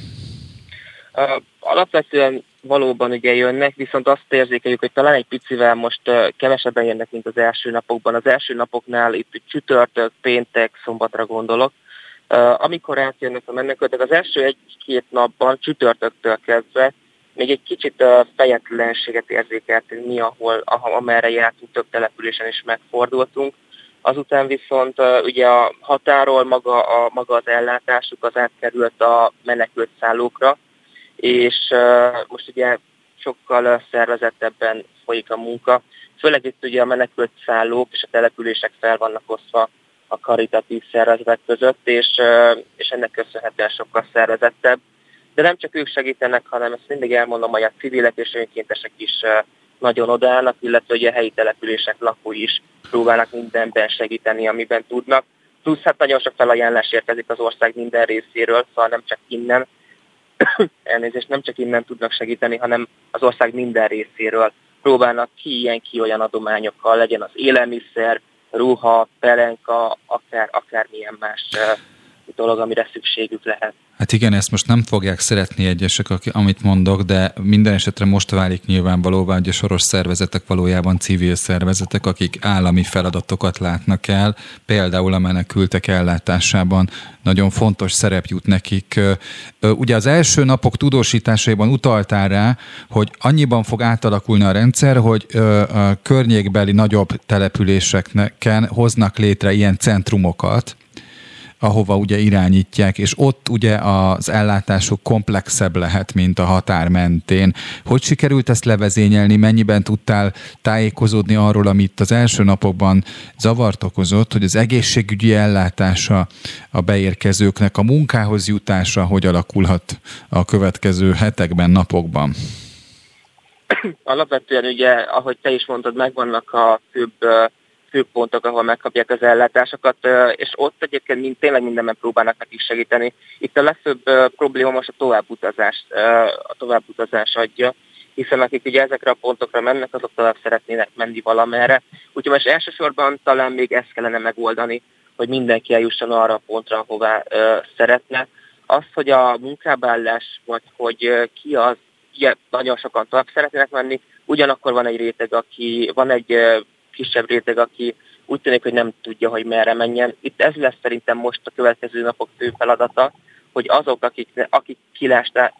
Alapvetően valóban ugye jönnek, viszont azt érzékeljük, hogy talán egy picivel most kevesebben jönnek, mint az első napokban. Az első napoknál itt csütörtök, péntek, szombatra gondolok, Amikor átjönnek a menekültek, az első egy-két napban, csütörtöktől kezdve, még egy kicsit fejetlenséget érzékeltünk mi, ahol, amerre jártunk, több településen is megfordultunk. Azután viszont ugye a határól maga, a, maga az ellátásuk az átkerült a menekült szállókra, és most ugye sokkal szervezettebben folyik a munka. Főleg itt ugye a menekült szállók és a települések fel vannak osztva a karitatív szervezetek között, és, és ennek köszönhetően sokkal szervezettebb. De nem csak ők segítenek, hanem ezt mindig elmondom, hogy a civilek és önkéntesek is nagyon odaállnak, illetve ugye a helyi települések lakói is próbálnak mindenben segíteni, amiben tudnak. Plusz hát nagyon sok felajánlás érkezik az ország minden részéről, szóval nem csak innen, elnézést, nem csak innen tudnak segíteni, hanem az ország minden részéről próbálnak ki ilyen, ki olyan adományokkal, legyen az élelmiszer, ruha, pelenka, akár, akármilyen más dolog, amire szükségük lehet. Hát igen, ezt most nem fogják szeretni egyesek, amit mondok, de minden esetre most válik nyilvánvalóvá, hogy a soros szervezetek valójában civil szervezetek, akik állami feladatokat látnak el, például a menekültek ellátásában nagyon fontos szerep jut nekik. Ugye az első napok tudósításaiban utaltál rá, hogy annyiban fog átalakulni a rendszer, hogy a környékbeli nagyobb településeken hoznak létre ilyen centrumokat, ahova ugye irányítják, és ott ugye az ellátásuk komplexebb lehet, mint a határ mentén. Hogy sikerült ezt levezényelni, mennyiben tudtál tájékozódni arról, amit az első napokban zavart okozott, hogy az egészségügyi ellátása a beérkezőknek, a munkához jutása hogy alakulhat a következő hetekben, napokban? Alapvetően ugye, ahogy te is mondtad, megvannak a főbb főpontok, ahol megkapják az ellátásokat, és ott egyébként mind, tényleg mindenben próbálnak nekik segíteni. Itt a legfőbb probléma most a továbbutazás, a továbbutazás adja, hiszen akik ugye ezekre a pontokra mennek, azok tovább szeretnének menni valamerre. Úgyhogy most elsősorban talán még ezt kellene megoldani, hogy mindenki eljusson arra a pontra, ahová szeretne. Az, hogy a munkábállás, vagy hogy ki az, ugye nagyon sokan tovább szeretnének menni, ugyanakkor van egy réteg, aki, van egy kisebb réteg, aki úgy tűnik, hogy nem tudja, hogy merre menjen. Itt ez lesz szerintem most a következő napok fő feladata, hogy azok, akik, akik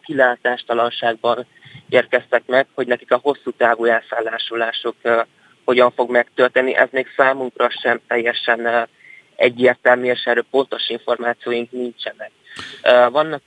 kilátástalanságban érkeztek meg, hogy nekik a hosszú távú elszállásolások hogyan fog megtörténni. Ez még számunkra sem teljesen uh, egyértelmű, és erről pontos információink nincsenek. Uh, vannak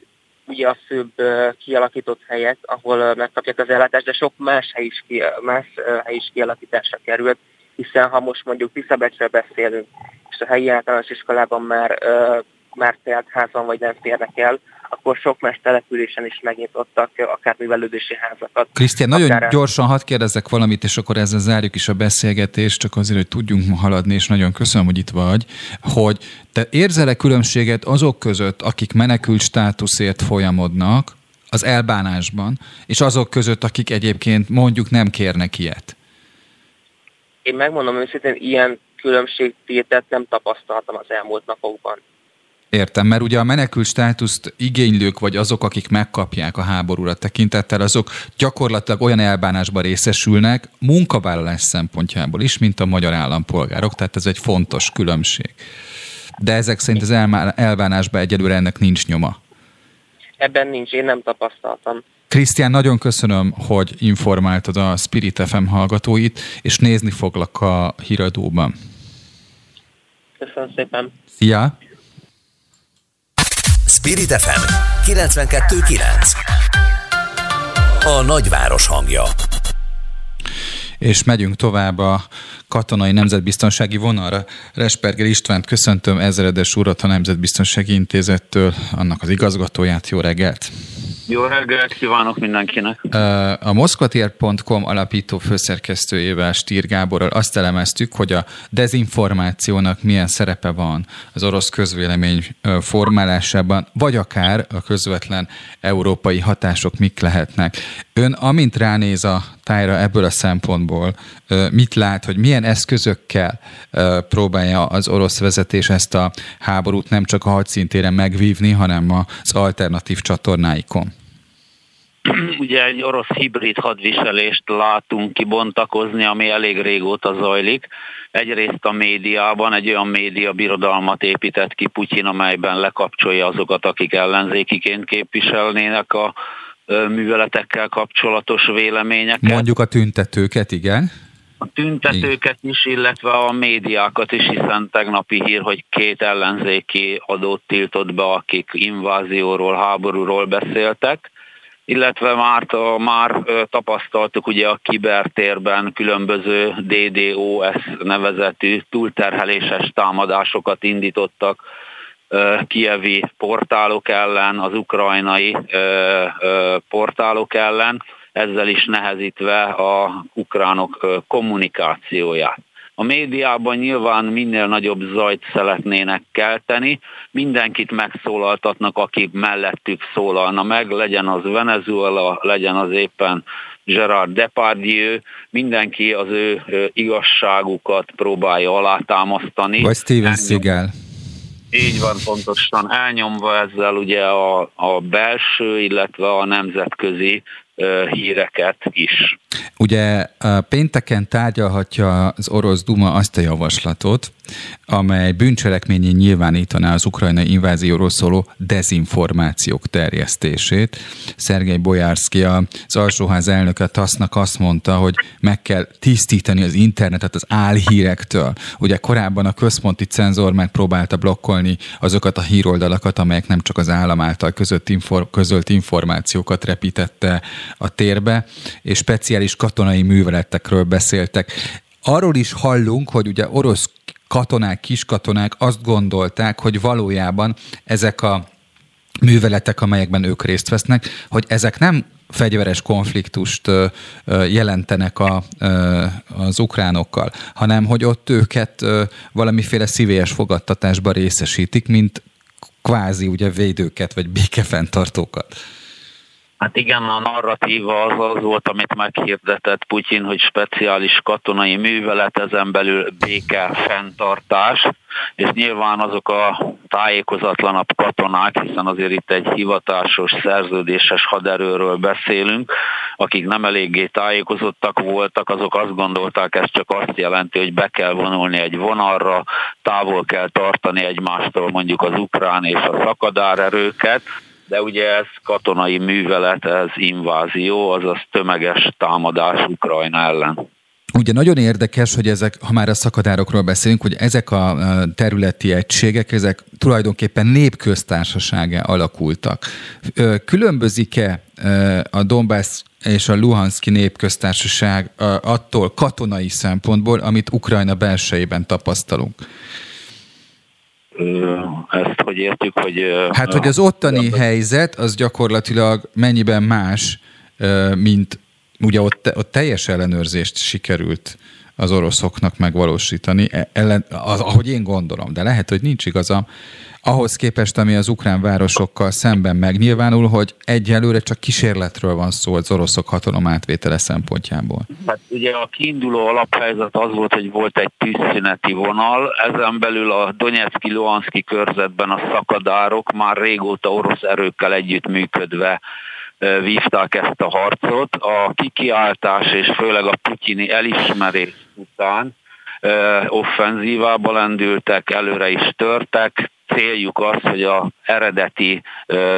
ugye a főbb kialakított helyek, ahol megkapják az ellátást, de sok más hely is, ki, más hely is kialakításra került, hiszen ha most mondjuk Tiszabecsről beszélünk, és a helyi általános iskolában már, ö, már telt házan vagy nem férnek el, akkor sok más településen is megnyitottak akár művelődési házakat. Krisztián, nagyon akár... gyorsan hadd kérdezzek valamit, és akkor ezzel zárjuk is a beszélgetést, csak azért, hogy tudjunk ma haladni, és nagyon köszönöm, hogy itt vagy, hogy te érzel-e különbséget azok között, akik menekült státuszért folyamodnak az elbánásban, és azok között, akik egyébként mondjuk nem kérnek ilyet? Én megmondom őszintén, ilyen különbségtételt nem tapasztaltam az elmúlt napokban. Értem, mert ugye a menekült státuszt igénylők, vagy azok, akik megkapják a háborúra tekintettel, azok gyakorlatilag olyan elbánásban részesülnek munkavállalás szempontjából is, mint a magyar állampolgárok, tehát ez egy fontos különbség. De ezek szerint az elbánásban egyelőre ennek nincs nyoma. Ebben nincs, én nem tapasztaltam. Krisztián, nagyon köszönöm, hogy informáltad a Spirit FM hallgatóit, és nézni foglak a híradóban. Köszönöm szépen. Szia! Spirit FM 92.9 A nagyváros hangja és megyünk tovább a katonai nemzetbiztonsági vonalra. Resperger Istvánt köszöntöm, ezredes urat a Nemzetbiztonsági Intézettől, annak az igazgatóját. Jó reggelt! Jó reggelt kívánok mindenkinek! A moszkvatér.com alapító főszerkesztőjével Stír Gáborral azt elemeztük, hogy a dezinformációnak milyen szerepe van az orosz közvélemény formálásában, vagy akár a közvetlen európai hatások mik lehetnek. Ön amint ránéz a tájra ebből a szempontból, mit lát, hogy milyen eszközökkel próbálja az orosz vezetés ezt a háborút nem csak a hadszintéren megvívni, hanem az alternatív csatornáikon? ugye egy orosz hibrid hadviselést látunk kibontakozni, ami elég régóta zajlik. Egyrészt a médiában egy olyan média birodalmat épített ki Putyin, amelyben lekapcsolja azokat, akik ellenzékiként képviselnének a műveletekkel kapcsolatos véleményeket. Mondjuk a tüntetőket, igen. A tüntetőket is, illetve a médiákat is, hiszen tegnapi hír, hogy két ellenzéki adót tiltott be, akik invázióról, háborúról beszéltek illetve már, már tapasztaltuk ugye a kibertérben különböző DDoS nevezetű túlterheléses támadásokat indítottak kievi portálok ellen, az ukrajnai portálok ellen, ezzel is nehezítve a ukránok kommunikációját. A médiában nyilván minél nagyobb zajt szeretnének kelteni, mindenkit megszólaltatnak, aki mellettük szólalna meg, legyen az Venezuela, legyen az éppen Gerard Depardieu, mindenki az ő igazságukat próbálja alátámasztani. Vagy Steven Seagal. Így van pontosan, elnyomva ezzel ugye a, a belső, illetve a nemzetközi híreket is. Ugye pénteken tárgyalhatja az orosz Duma azt a javaslatot, amely bűncselekményén nyilvánítaná az ukrajnai invázióról szóló dezinformációk terjesztését. Szergei Boyarski, az alsóház elnöke TASZ-nak azt mondta, hogy meg kell tisztítani az internetet az álhírektől. Ugye korábban a központi cenzor megpróbálta blokkolni azokat a híroldalakat, amelyek nem csak az állam által között infor- közölt információkat repítette a térbe, és speciális katonai műveletekről beszéltek. Arról is hallunk, hogy ugye orosz katonák, kiskatonák azt gondolták, hogy valójában ezek a műveletek, amelyekben ők részt vesznek, hogy ezek nem fegyveres konfliktust jelentenek a, az ukránokkal, hanem hogy ott őket valamiféle szívélyes fogadtatásba részesítik, mint kvázi ugye védőket, vagy békefenntartókat. Hát igen, a narratíva az az volt, amit meghirdetett Putyin, hogy speciális katonai művelet, ezen belül béke fenntartás, és nyilván azok a tájékozatlanabb katonák, hiszen azért itt egy hivatásos, szerződéses haderőről beszélünk, akik nem eléggé tájékozottak voltak, azok azt gondolták, ez csak azt jelenti, hogy be kell vonulni egy vonalra, távol kell tartani egymástól mondjuk az ukrán és a szakadár erőket, de ugye ez katonai művelet, ez invázió, azaz tömeges támadás Ukrajna ellen. Ugye nagyon érdekes, hogy ezek, ha már a szakadárokról beszélünk, hogy ezek a területi egységek, ezek tulajdonképpen népköztársaságá alakultak. Különbözik-e a Donbass és a Luhanszki népköztársaság attól katonai szempontból, amit Ukrajna belsejében tapasztalunk? Ezt hogy értük, hogy... Hát, hogy az ottani a... helyzet az gyakorlatilag mennyiben más, mint ugye ott, ott teljes ellenőrzést sikerült az oroszoknak megvalósítani, e, ellen, az, ahogy én gondolom, de lehet, hogy nincs igazam, ahhoz képest, ami az ukrán városokkal szemben megnyilvánul, hogy egyelőre csak kísérletről van szó az oroszok hatalom átvétele szempontjából. Hát ugye a kiinduló alaphelyzet az volt, hogy volt egy tűzszüneti vonal, ezen belül a Donetszki-Luhanszki körzetben a szakadárok már régóta orosz erőkkel együttműködve vívták ezt a harcot. A kikiáltás és főleg a putyini elismerés után offenzívába lendültek, előre is törtek, céljuk az, hogy a eredeti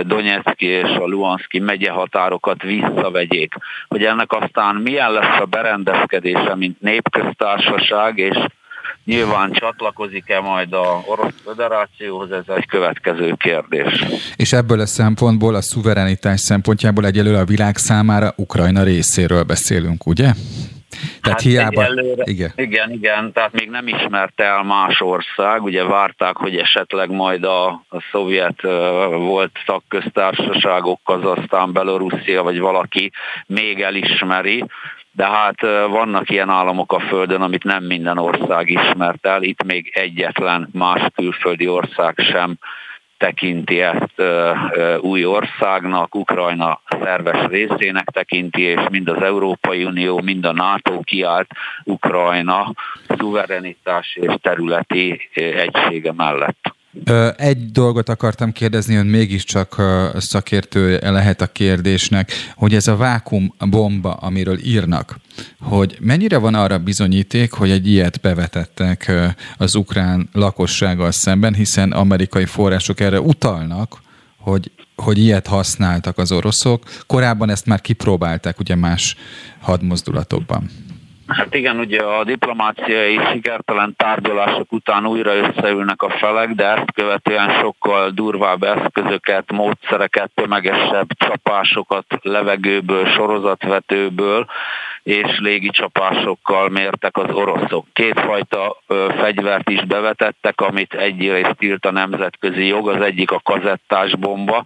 Donetszki és a Luhanszki megye határokat visszavegyék. Hogy ennek aztán milyen lesz a berendezkedése, mint népköztársaság, és Nyilván csatlakozik-e majd a Orosz Föderációhoz, ez egy következő kérdés. És ebből a szempontból, a szuverenitás szempontjából egyelőre a világ számára Ukrajna részéről beszélünk, ugye? Tehát hát hiába... Egyelőre, igen. igen, igen, tehát még nem ismerte el más ország, ugye várták, hogy esetleg majd a, a szovjet uh, volt tagköztársaságok, aztán Belorusszia vagy valaki még elismeri, de hát vannak ilyen államok a Földön, amit nem minden ország ismert el, itt még egyetlen más külföldi ország sem tekinti ezt új országnak, Ukrajna szerves részének tekinti, és mind az Európai Unió, mind a NATO kiállt Ukrajna szuverenitás és területi egysége mellett. Egy dolgot akartam kérdezni, ön mégiscsak szakértő lehet a kérdésnek, hogy ez a vákum bomba, amiről írnak, hogy mennyire van arra bizonyíték, hogy egy ilyet bevetettek az ukrán lakossággal szemben, hiszen amerikai források erre utalnak, hogy, hogy ilyet használtak az oroszok. Korábban ezt már kipróbálták ugye más hadmozdulatokban. Hát igen, ugye a diplomáciai sikertelen tárgyalások után újra összeülnek a felek, de ezt követően sokkal durvább eszközöket, módszereket, tömegesebb csapásokat levegőből, sorozatvetőből és légicsapásokkal mértek az oroszok. Kétfajta ö, fegyvert is bevetettek, amit egyrészt tilt a nemzetközi jog, az egyik a kazettás bomba,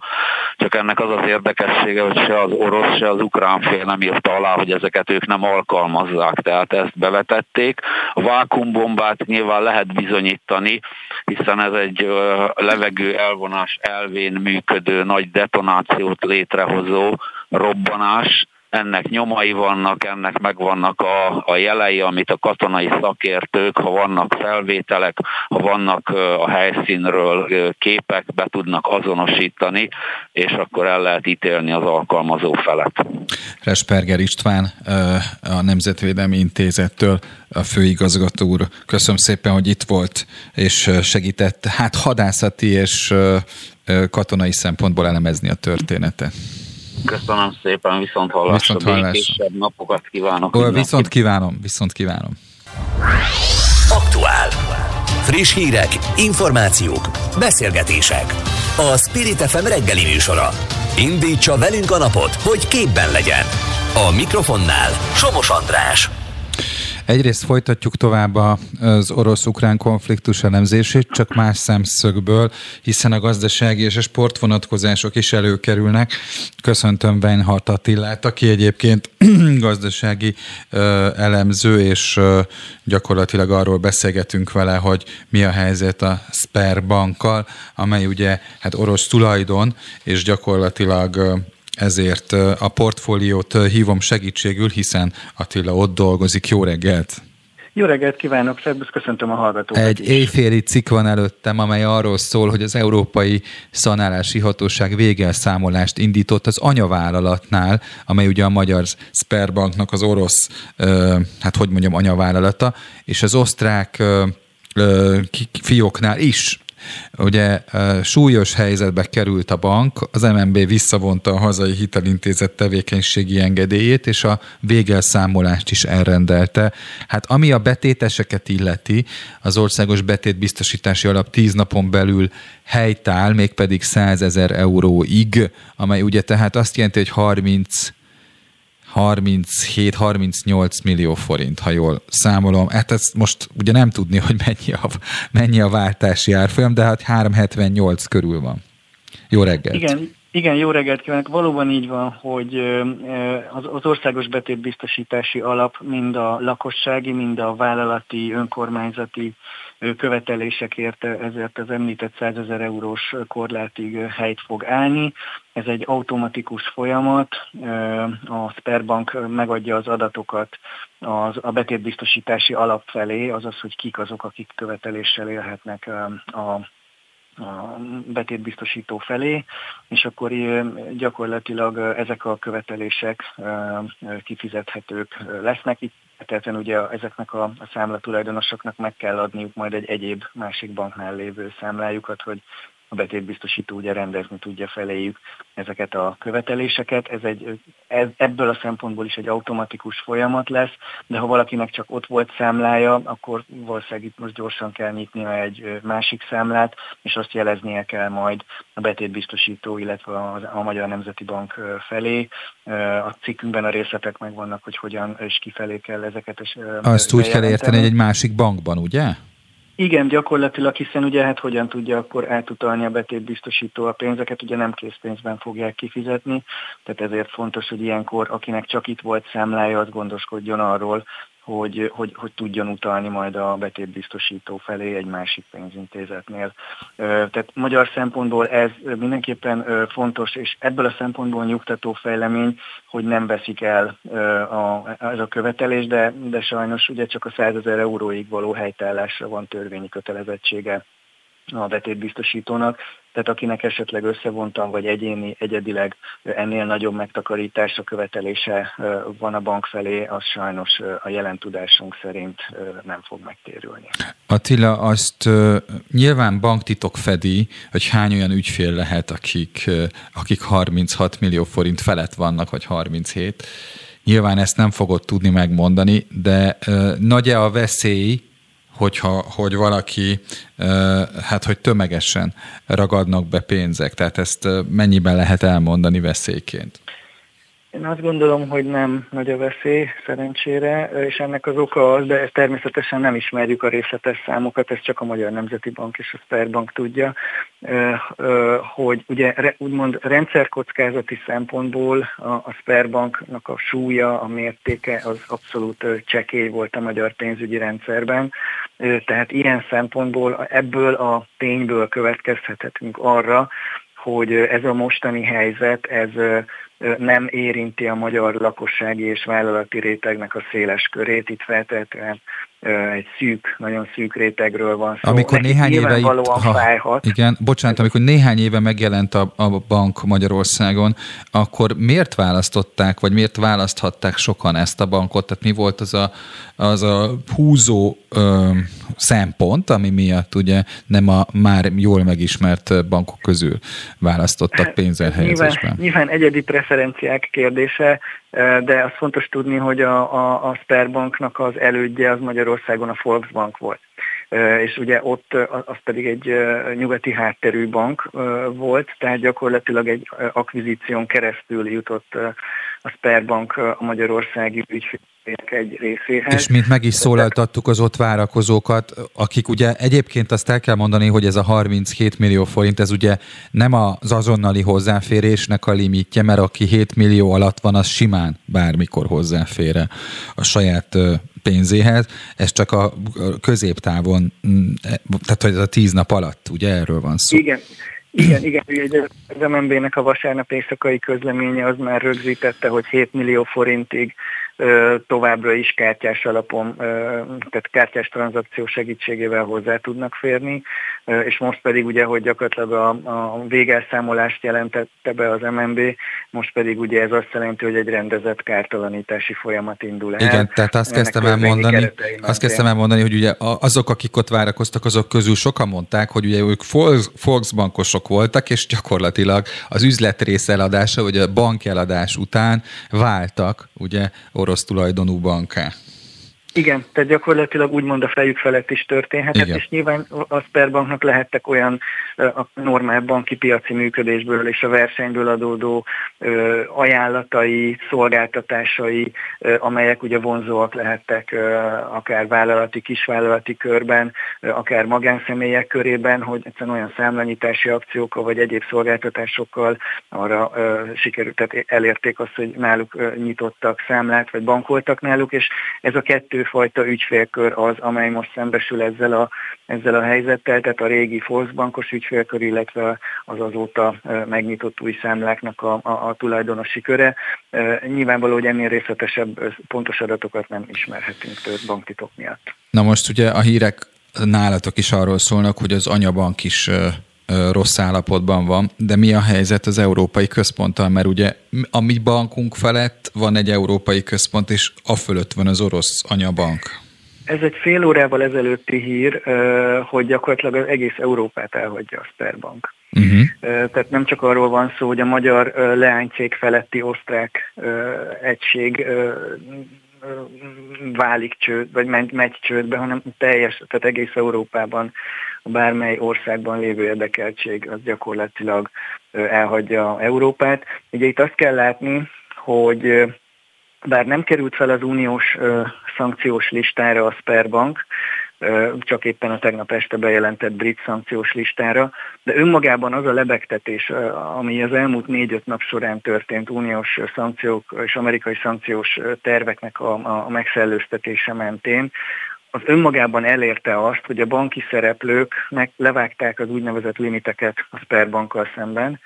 csak ennek az az érdekessége, hogy se az orosz, se az ukrán fél nem írta alá, hogy ezeket ők nem alkalmazzák, tehát ezt bevetették. A vákumbombát nyilván lehet bizonyítani, hiszen ez egy levegő elvonás elvén működő, nagy detonációt létrehozó robbanás, ennek nyomai vannak, ennek megvannak a, a jelei, amit a katonai szakértők, ha vannak felvételek, ha vannak a helyszínről képek, be tudnak azonosítani, és akkor el lehet ítélni az alkalmazó felet. Resperger István, a Nemzetvédelmi Intézettől a főigazgató úr. Köszönöm szépen, hogy itt volt, és segített hát hadászati és katonai szempontból elemezni a történetet. Köszönöm szépen, viszont hallásra. Viszont hallásra. napokat kívánok. Ó, viszont kívánom, viszont kívánom. Aktuál. Friss hírek, információk, beszélgetések. A Spirit FM reggeli műsora. Indítsa velünk a napot, hogy képben legyen. A mikrofonnál Somos András. Egyrészt folytatjuk tovább az orosz-ukrán konfliktus elemzését, csak más szemszögből, hiszen a gazdasági és a sportvonatkozások is előkerülnek. Köszöntöm Weinhardt Attilát, aki egyébként gazdasági elemző, és gyakorlatilag arról beszélgetünk vele, hogy mi a helyzet a Sperbankkal, amely ugye hát orosz tulajdon, és gyakorlatilag ezért a portfóliót hívom segítségül, hiszen Attila ott dolgozik. Jó reggelt! Jó reggelt kívánok, szervusz, köszöntöm a hallgatókat Egy is. éjféli cikk van előttem, amely arról szól, hogy az Európai Szanálási Hatóság végelszámolást indított az anyavállalatnál, amely ugye a magyar Sperbanknak az orosz, hát hogy mondjam, anyavállalata, és az osztrák fióknál is Ugye súlyos helyzetbe került a bank, az MNB visszavonta a hazai hitelintézet tevékenységi engedélyét, és a végelszámolást is elrendelte. Hát ami a betéteseket illeti, az országos betétbiztosítási alap 10 napon belül helytáll, mégpedig 100 ezer euróig, amely ugye tehát azt jelenti, hogy 30 37-38 millió forint, ha jól számolom. Hát ezt most ugye nem tudni, hogy mennyi a, mennyi a váltási árfolyam, de hát 378 körül van. Jó reggelt! Igen, igen, jó reggelt kívánok. Valóban így van, hogy az országos betétbiztosítási alap mind a lakossági, mind a vállalati, önkormányzati követelésekért ezért az említett 100 ezer eurós korlátig helyt fog állni. Ez egy automatikus folyamat, a Sperbank megadja az adatokat a betétbiztosítási alap felé, azaz, hogy kik azok, akik követeléssel élhetnek a a betétbiztosító felé, és akkor gyakorlatilag ezek a követelések kifizethetők lesznek. Itt tehát ugye ezeknek a, a számlatulajdonosoknak meg kell adniuk majd egy egyéb másik banknál lévő számlájukat, hogy a betétbiztosító ugye rendezni tudja feléjük ezeket a követeléseket. Ez egy, ez, ebből a szempontból is egy automatikus folyamat lesz, de ha valakinek csak ott volt számlája, akkor valószínűleg itt most gyorsan kell nyitnia egy másik számlát, és azt jeleznie kell majd a betétbiztosító, illetve a, a Magyar Nemzeti Bank felé. A cikkünkben a részletek megvannak, hogy hogyan és kifelé kell ezeket. És azt úgy kell érteni, hogy egy másik bankban, ugye? Igen, gyakorlatilag, hiszen ugye hát hogyan tudja akkor átutalni a betétbiztosító a pénzeket, ugye nem készpénzben fogják kifizetni, tehát ezért fontos, hogy ilyenkor, akinek csak itt volt számlája, az gondoskodjon arról, hogy, hogy, hogy tudjon utalni majd a betétbiztosító felé egy másik pénzintézetnél. Tehát magyar szempontból ez mindenképpen fontos, és ebből a szempontból nyugtató fejlemény, hogy nem veszik el a, ez a követelés, de, de sajnos ugye csak a 100 ezer euróig való helytállásra van törvényi kötelezettsége a betétbiztosítónak, tehát akinek esetleg összevontan vagy egyéni, egyedileg ennél nagyobb megtakarításra követelése van a bank felé, az sajnos a jelen tudásunk szerint nem fog megtérülni. Attila, azt nyilván banktitok fedi, hogy hány olyan ügyfél lehet, akik, akik 36 millió forint felett vannak, vagy 37. Nyilván ezt nem fogod tudni megmondani, de nagy-e a veszély, hogyha, hogy valaki, hát hogy tömegesen ragadnak be pénzek, tehát ezt mennyiben lehet elmondani veszélyként? Én azt gondolom, hogy nem nagy a veszély, szerencsére, és ennek az oka az, de ezt természetesen nem ismerjük a részletes számokat, ezt csak a Magyar Nemzeti Bank és a Sperbank tudja, hogy ugye úgymond rendszerkockázati szempontból a Sperbanknak a súlya, a mértéke az abszolút csekély volt a magyar pénzügyi rendszerben, tehát ilyen szempontból ebből a tényből következhetünk arra, hogy ez a mostani helyzet, ez nem érinti a magyar lakossági és vállalati rétegnek a széles körét. Itt feltétlenül egy szűk, nagyon szűk rétegről van szó. Amikor Nekik néhány éve itt, ha, fájhat. Igen, bocsánat, amikor néhány éve megjelent a, a bank Magyarországon, akkor miért választották, vagy miért választhatták sokan ezt a bankot? Tehát mi volt az a, az a húzó ö, szempont, ami miatt ugye nem a már jól megismert bankok közül választottak pénzelhelyezésben? Nyilván, nyilván egyedi preferenciák kérdése, de az fontos tudni, hogy a, a, a Sperbanknak az elődje az Magyarországon a Volksbank volt. És ugye ott az pedig egy nyugati hátterű bank volt, tehát gyakorlatilag egy akvizíción keresztül jutott a Sperbank a magyarországi ügyfél egy részéhez. És mint meg is szólaltattuk az ott várakozókat, akik ugye egyébként azt el kell mondani, hogy ez a 37 millió forint, ez ugye nem az azonnali hozzáférésnek a limitje, mert aki 7 millió alatt van, az simán bármikor hozzáfér a saját pénzéhez, ez csak a középtávon, e, tehát hogy ez a tíz nap alatt, ugye erről van szó. Igen, igen, igen, ugye az MNB-nek a vasárnap éjszakai közleménye az már rögzítette, hogy 7 millió forintig továbbra is kártyás alapon, tehát kártyás tranzakció segítségével hozzá tudnak férni, és most pedig ugye, hogy gyakorlatilag a, a végelszámolást jelentette be az MNB, most pedig ugye ez azt jelenti, hogy egy rendezett kártalanítási folyamat indul el. Igen, tehát azt kezdtem el mondani, azt kezdtem el mondani, hogy ugye azok, akik ott várakoztak, azok közül sokan mondták, hogy ugye ők Volksbankosok voltak, és gyakorlatilag az üzletrész eladása, vagy a bankeladás után váltak ugye orosz tulajdonú banká. Igen, tehát gyakorlatilag úgymond a fejük felett is történhetett, Igen. és nyilván a Sperbanknak lehettek olyan a normál banki piaci működésből és a versenyből adódó ajánlatai, szolgáltatásai, amelyek ugye vonzóak lehettek akár vállalati, kisvállalati körben, akár magánszemélyek körében, hogy egyszerűen olyan számlanyítási akciókkal vagy egyéb szolgáltatásokkal arra sikerült, tehát elérték azt, hogy náluk nyitottak számlát, vagy bankoltak náluk, és ez a kettőfajta ügyfélkör az, amely most szembesül ezzel a, ezzel a helyzettel, tehát a régi Volksbankos ügyfélkör, illetve az azóta megnyitott új számláknak a, a, a tulajdonosi köre. Nyilvánvaló, hogy ennél részletesebb, pontos adatokat nem ismerhetünk több banktitok miatt. Na most ugye a hírek nálatok is arról szólnak, hogy az anyabank is rossz állapotban van, de mi a helyzet az Európai Központtal, mert ugye a mi bankunk felett van egy Európai Központ, és a fölött van az orosz anyabank. Ez egy fél órával ezelőtti hír, hogy gyakorlatilag az egész Európát elhagyja a Sperbank. Uh-huh. Tehát nem csak arról van szó, hogy a magyar leánycég feletti osztrák egység válik csőd, vagy megy, megy csődbe, hanem teljes, tehát egész Európában, bármely országban lévő érdekeltség az gyakorlatilag elhagyja Európát. Ugye itt azt kell látni, hogy bár nem került fel az uniós szankciós listára a Sperbank, csak éppen a tegnap este bejelentett brit szankciós listára, de önmagában az a lebegtetés, ami az elmúlt négy-öt nap során történt uniós szankciók és amerikai szankciós terveknek a, a megszellőztetése mentén, az önmagában elérte azt, hogy a banki szereplőknek levágták az úgynevezett limiteket a Sperbankkal szemben,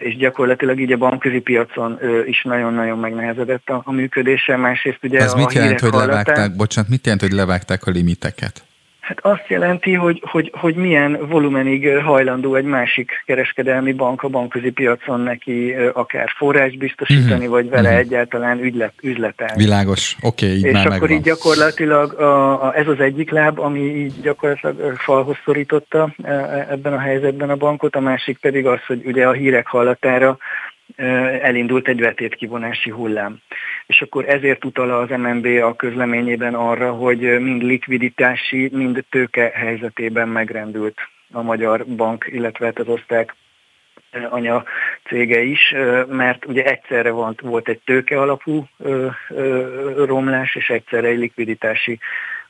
és gyakorlatilag így a bankközi piacon is nagyon-nagyon megnehezedett a, a működése. Másrészt ugye Ez a mit jelent, hogy levágták, bocsánat, mit jelent, hogy levágták a limiteket? Hát azt jelenti, hogy, hogy, hogy milyen volumenig hajlandó egy másik kereskedelmi bank a bankközi piacon neki akár forrás biztosítani, uh-huh. vagy vele uh-huh. egyáltalán ügylet, üzletelni. Világos, oké, okay, így És már akkor megvan. így gyakorlatilag a, a, ez az egyik láb, ami így gyakorlatilag falhoz szorította ebben a helyzetben a bankot, a másik pedig az, hogy ugye a hírek hallatára elindult egy vetétkivonási hullám. És akkor ezért utal az MNB a közleményében arra, hogy mind likviditási, mind tőke helyzetében megrendült a magyar bank, illetve hát az oszták anya cége is, mert ugye egyszerre volt, volt egy tőke alapú romlás, és egyszerre egy likviditási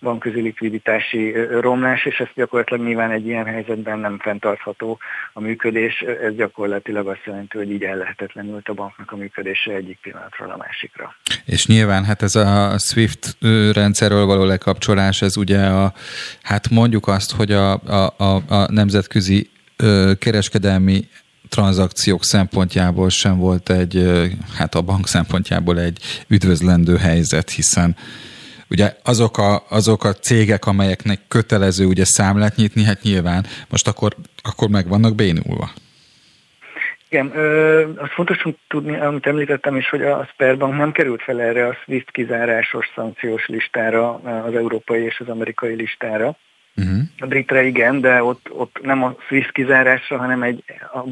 bankközi likviditási romlás, és ez gyakorlatilag nyilván egy ilyen helyzetben nem fenntartható a működés. Ez gyakorlatilag azt jelenti, hogy így ellehetetlenült a banknak a működése egyik pillanatról a másikra. És nyilván hát ez a SWIFT rendszerről való lekapcsolás, ez ugye a, hát mondjuk azt, hogy a, a, a, a nemzetközi kereskedelmi tranzakciók szempontjából sem volt egy, hát a bank szempontjából egy üdvözlendő helyzet, hiszen ugye azok a, azok a cégek, amelyeknek kötelező ugye számlát nyitni, hát nyilván most akkor, akkor meg vannak bénulva. Igen, ö, az fontos tudni, amit említettem is, hogy a Sperbank nem került fel erre a SWIFT kizárásos szankciós listára, az európai és az amerikai listára. Uh-huh. A britre igen, de ott, ott nem a Swiss kizárásra, hanem egy a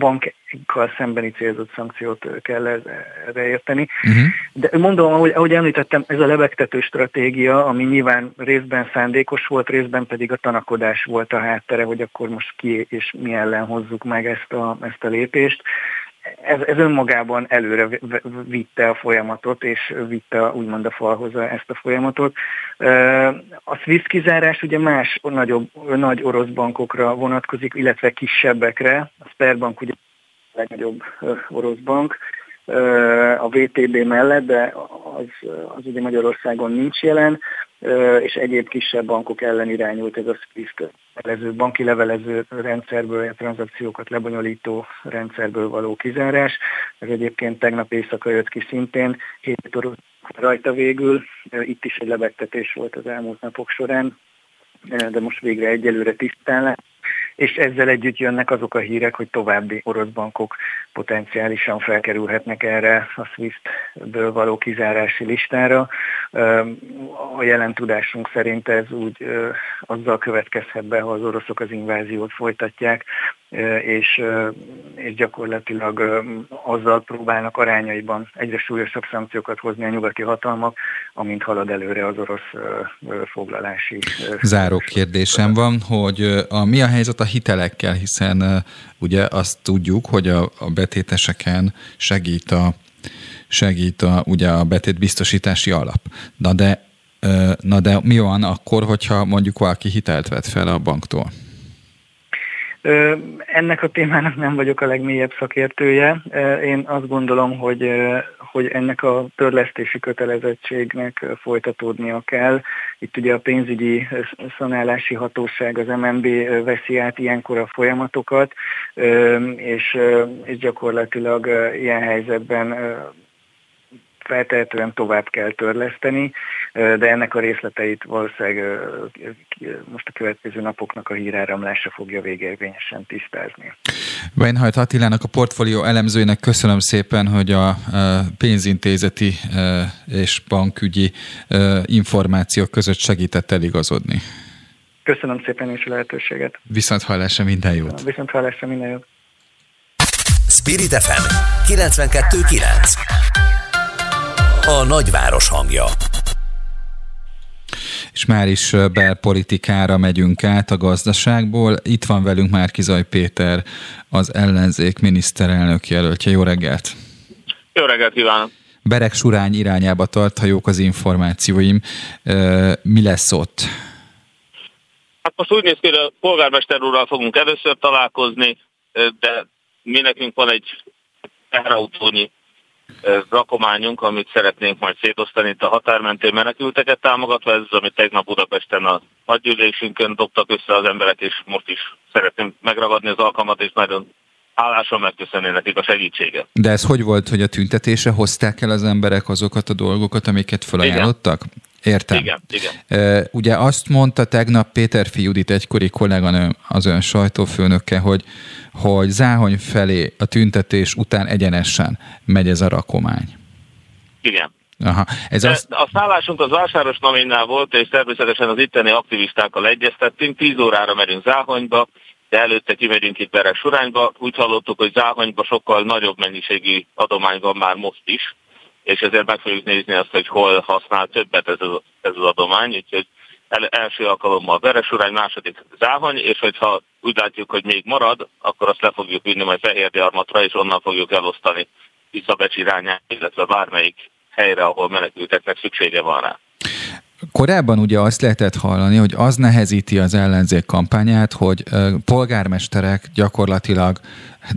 bankkal szembeni célzott szankciót kell erre érteni. Uh-huh. De mondom, ahogy, ahogy említettem, ez a lebegtető stratégia, ami nyilván részben szándékos volt, részben pedig a tanakodás volt a háttere, hogy akkor most ki és mi ellen hozzuk meg ezt a, ezt a lépést ez, ez önmagában előre vitte a folyamatot, és vitte úgymond a falhoz ezt a folyamatot. A Swiss kizárás ugye más nagyobb, nagy orosz bankokra vonatkozik, illetve kisebbekre. A Sperbank ugye legnagyobb orosz bank, a VTB mellett, de az, az ugye Magyarországon nincs jelen és egyéb kisebb bankok ellen irányult ez a SWIFT levelező, banki levelező rendszerből, a tranzakciókat lebonyolító rendszerből való kizárás. Ez egyébként tegnap éjszaka jött ki szintén, 7 óra rajta végül. Itt is egy lebegtetés volt az elmúlt napok során, de most végre egyelőre tisztán lett és ezzel együtt jönnek azok a hírek, hogy további orosz bankok potenciálisan felkerülhetnek erre a SWIFT-ből való kizárási listára. A jelen tudásunk szerint ez úgy azzal következhet be, ha az oroszok az inváziót folytatják, és, és gyakorlatilag azzal próbálnak arányaiban egyre súlyosabb szankciókat hozni a nyugati hatalmak, amint halad előre az orosz foglalási. Záró kérdésem van, hogy a, mi a helyzet a hitelekkel, hiszen ugye azt tudjuk, hogy a, a betéteseken segít a segít a, ugye a betétbiztosítási alap. Na de, na de mi van akkor, hogyha mondjuk valaki hitelt vett fel a banktól? Ennek a témának nem vagyok a legmélyebb szakértője. Én azt gondolom, hogy, hogy ennek a törlesztési kötelezettségnek folytatódnia kell. Itt ugye a pénzügyi szanálási hatóság, az MNB veszi át ilyenkor a folyamatokat, és, és gyakorlatilag ilyen helyzetben feltehetően tovább kell törleszteni, de ennek a részleteit valószínűleg most a következő napoknak a híráramlása fogja végérvényesen tisztázni. Weinhajt Attilának, a portfólió elemzőjének köszönöm szépen, hogy a pénzintézeti és bankügyi információk között segített eligazodni. Köszönöm szépen is a lehetőséget. Viszont hallásra minden jót. Viszont hallásra minden jót. Spirit FM 92.9 A nagyváros hangja és már is belpolitikára megyünk át a gazdaságból. Itt van velünk már Kizaj Péter, az ellenzék miniszterelnök jelöltje. Jó reggelt! Jó reggelt kívánok! Berek Surány irányába tart, ha jók az információim. Mi lesz ott? Hát most úgy néz ki, hogy a polgármester úrral fogunk először találkozni, de mi nekünk van egy teherautónyi rakományunk, amit szeretnénk majd szétosztani itt a határmentén menekülteket támogatva. Ez az, amit tegnap Budapesten a nagygyűlésünkön dobtak össze az emberek, és most is szeretném megragadni az alkalmat, és nagyon hálásan megköszönni nekik a segítséget. De ez hogy volt, hogy a tüntetése hozták el az emberek azokat a dolgokat, amiket felajánlottak? Értem. Igen, igen. Ugye azt mondta tegnap Péter Judit, egykori kolléganő, az ön sajtófőnöke, hogy, hogy Záhony felé a tüntetés után egyenesen megy ez a rakomány. Igen. Aha. Ez az... A szállásunk az Vásáros Naminnál volt, és természetesen az itteni aktivistákkal egyeztettünk. 10 órára merünk Záhonyba, de előtte kimegyünk itt Beres Surányba. Úgy hallottuk, hogy Záhonyba sokkal nagyobb mennyiségű adomány van már most is, és ezért meg fogjuk nézni azt, hogy hol használ többet ez az, ez az adomány, úgyhogy el, első alkalommal Veresurány, második Záhony, és hogyha úgy látjuk, hogy még marad, akkor azt le fogjuk vinni majd Fehérgyarmatra, és onnan fogjuk elosztani Tiszabecs irányába, illetve bármelyik helyre, ahol menekülteknek szüksége van rá. Korábban ugye azt lehetett hallani, hogy az nehezíti az ellenzék kampányát, hogy polgármesterek gyakorlatilag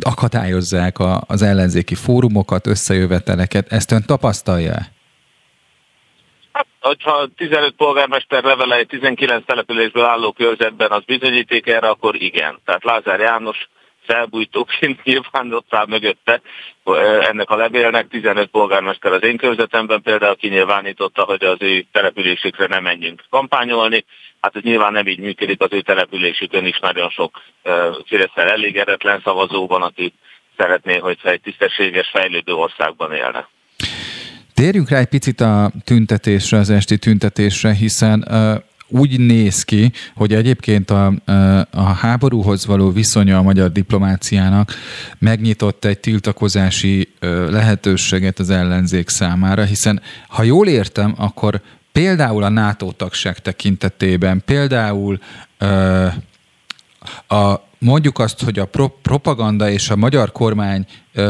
akadályozzák az ellenzéki fórumokat, összejöveteleket. Ezt ön tapasztalja? Hát, hogyha 15 polgármester levele egy 19 településből álló körzetben az bizonyíték erre, akkor igen. Tehát Lázár János felbújtóként nyilván ott áll mögötte ennek a levélnek. 15 polgármester az én körzetemben például kinyilvánította, hogy az ő településükre nem menjünk kampányolni. Hát ez nyilván nem így működik, az ő településükön is nagyon sok fidesz elégedetlen szavazó van, aki szeretné, hogyha egy tisztességes, fejlődő országban élne. Térjünk rá egy picit a tüntetésre, az esti tüntetésre, hiszen úgy néz ki, hogy egyébként a, a háborúhoz való viszonya a magyar diplomáciának megnyitott egy tiltakozási lehetőséget az ellenzék számára, hiszen ha jól értem, akkor például a NATO tagság tekintetében, például a mondjuk azt, hogy a pro- propaganda és a magyar kormány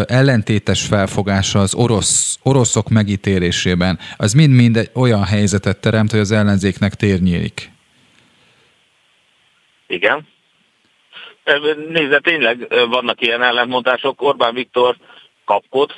ellentétes felfogása az orosz, oroszok megítélésében, az mind-mind egy olyan helyzetet teremt, hogy az ellenzéknek tér nyílik. Igen. Nézze, tényleg vannak ilyen ellentmondások. Orbán Viktor kapkod,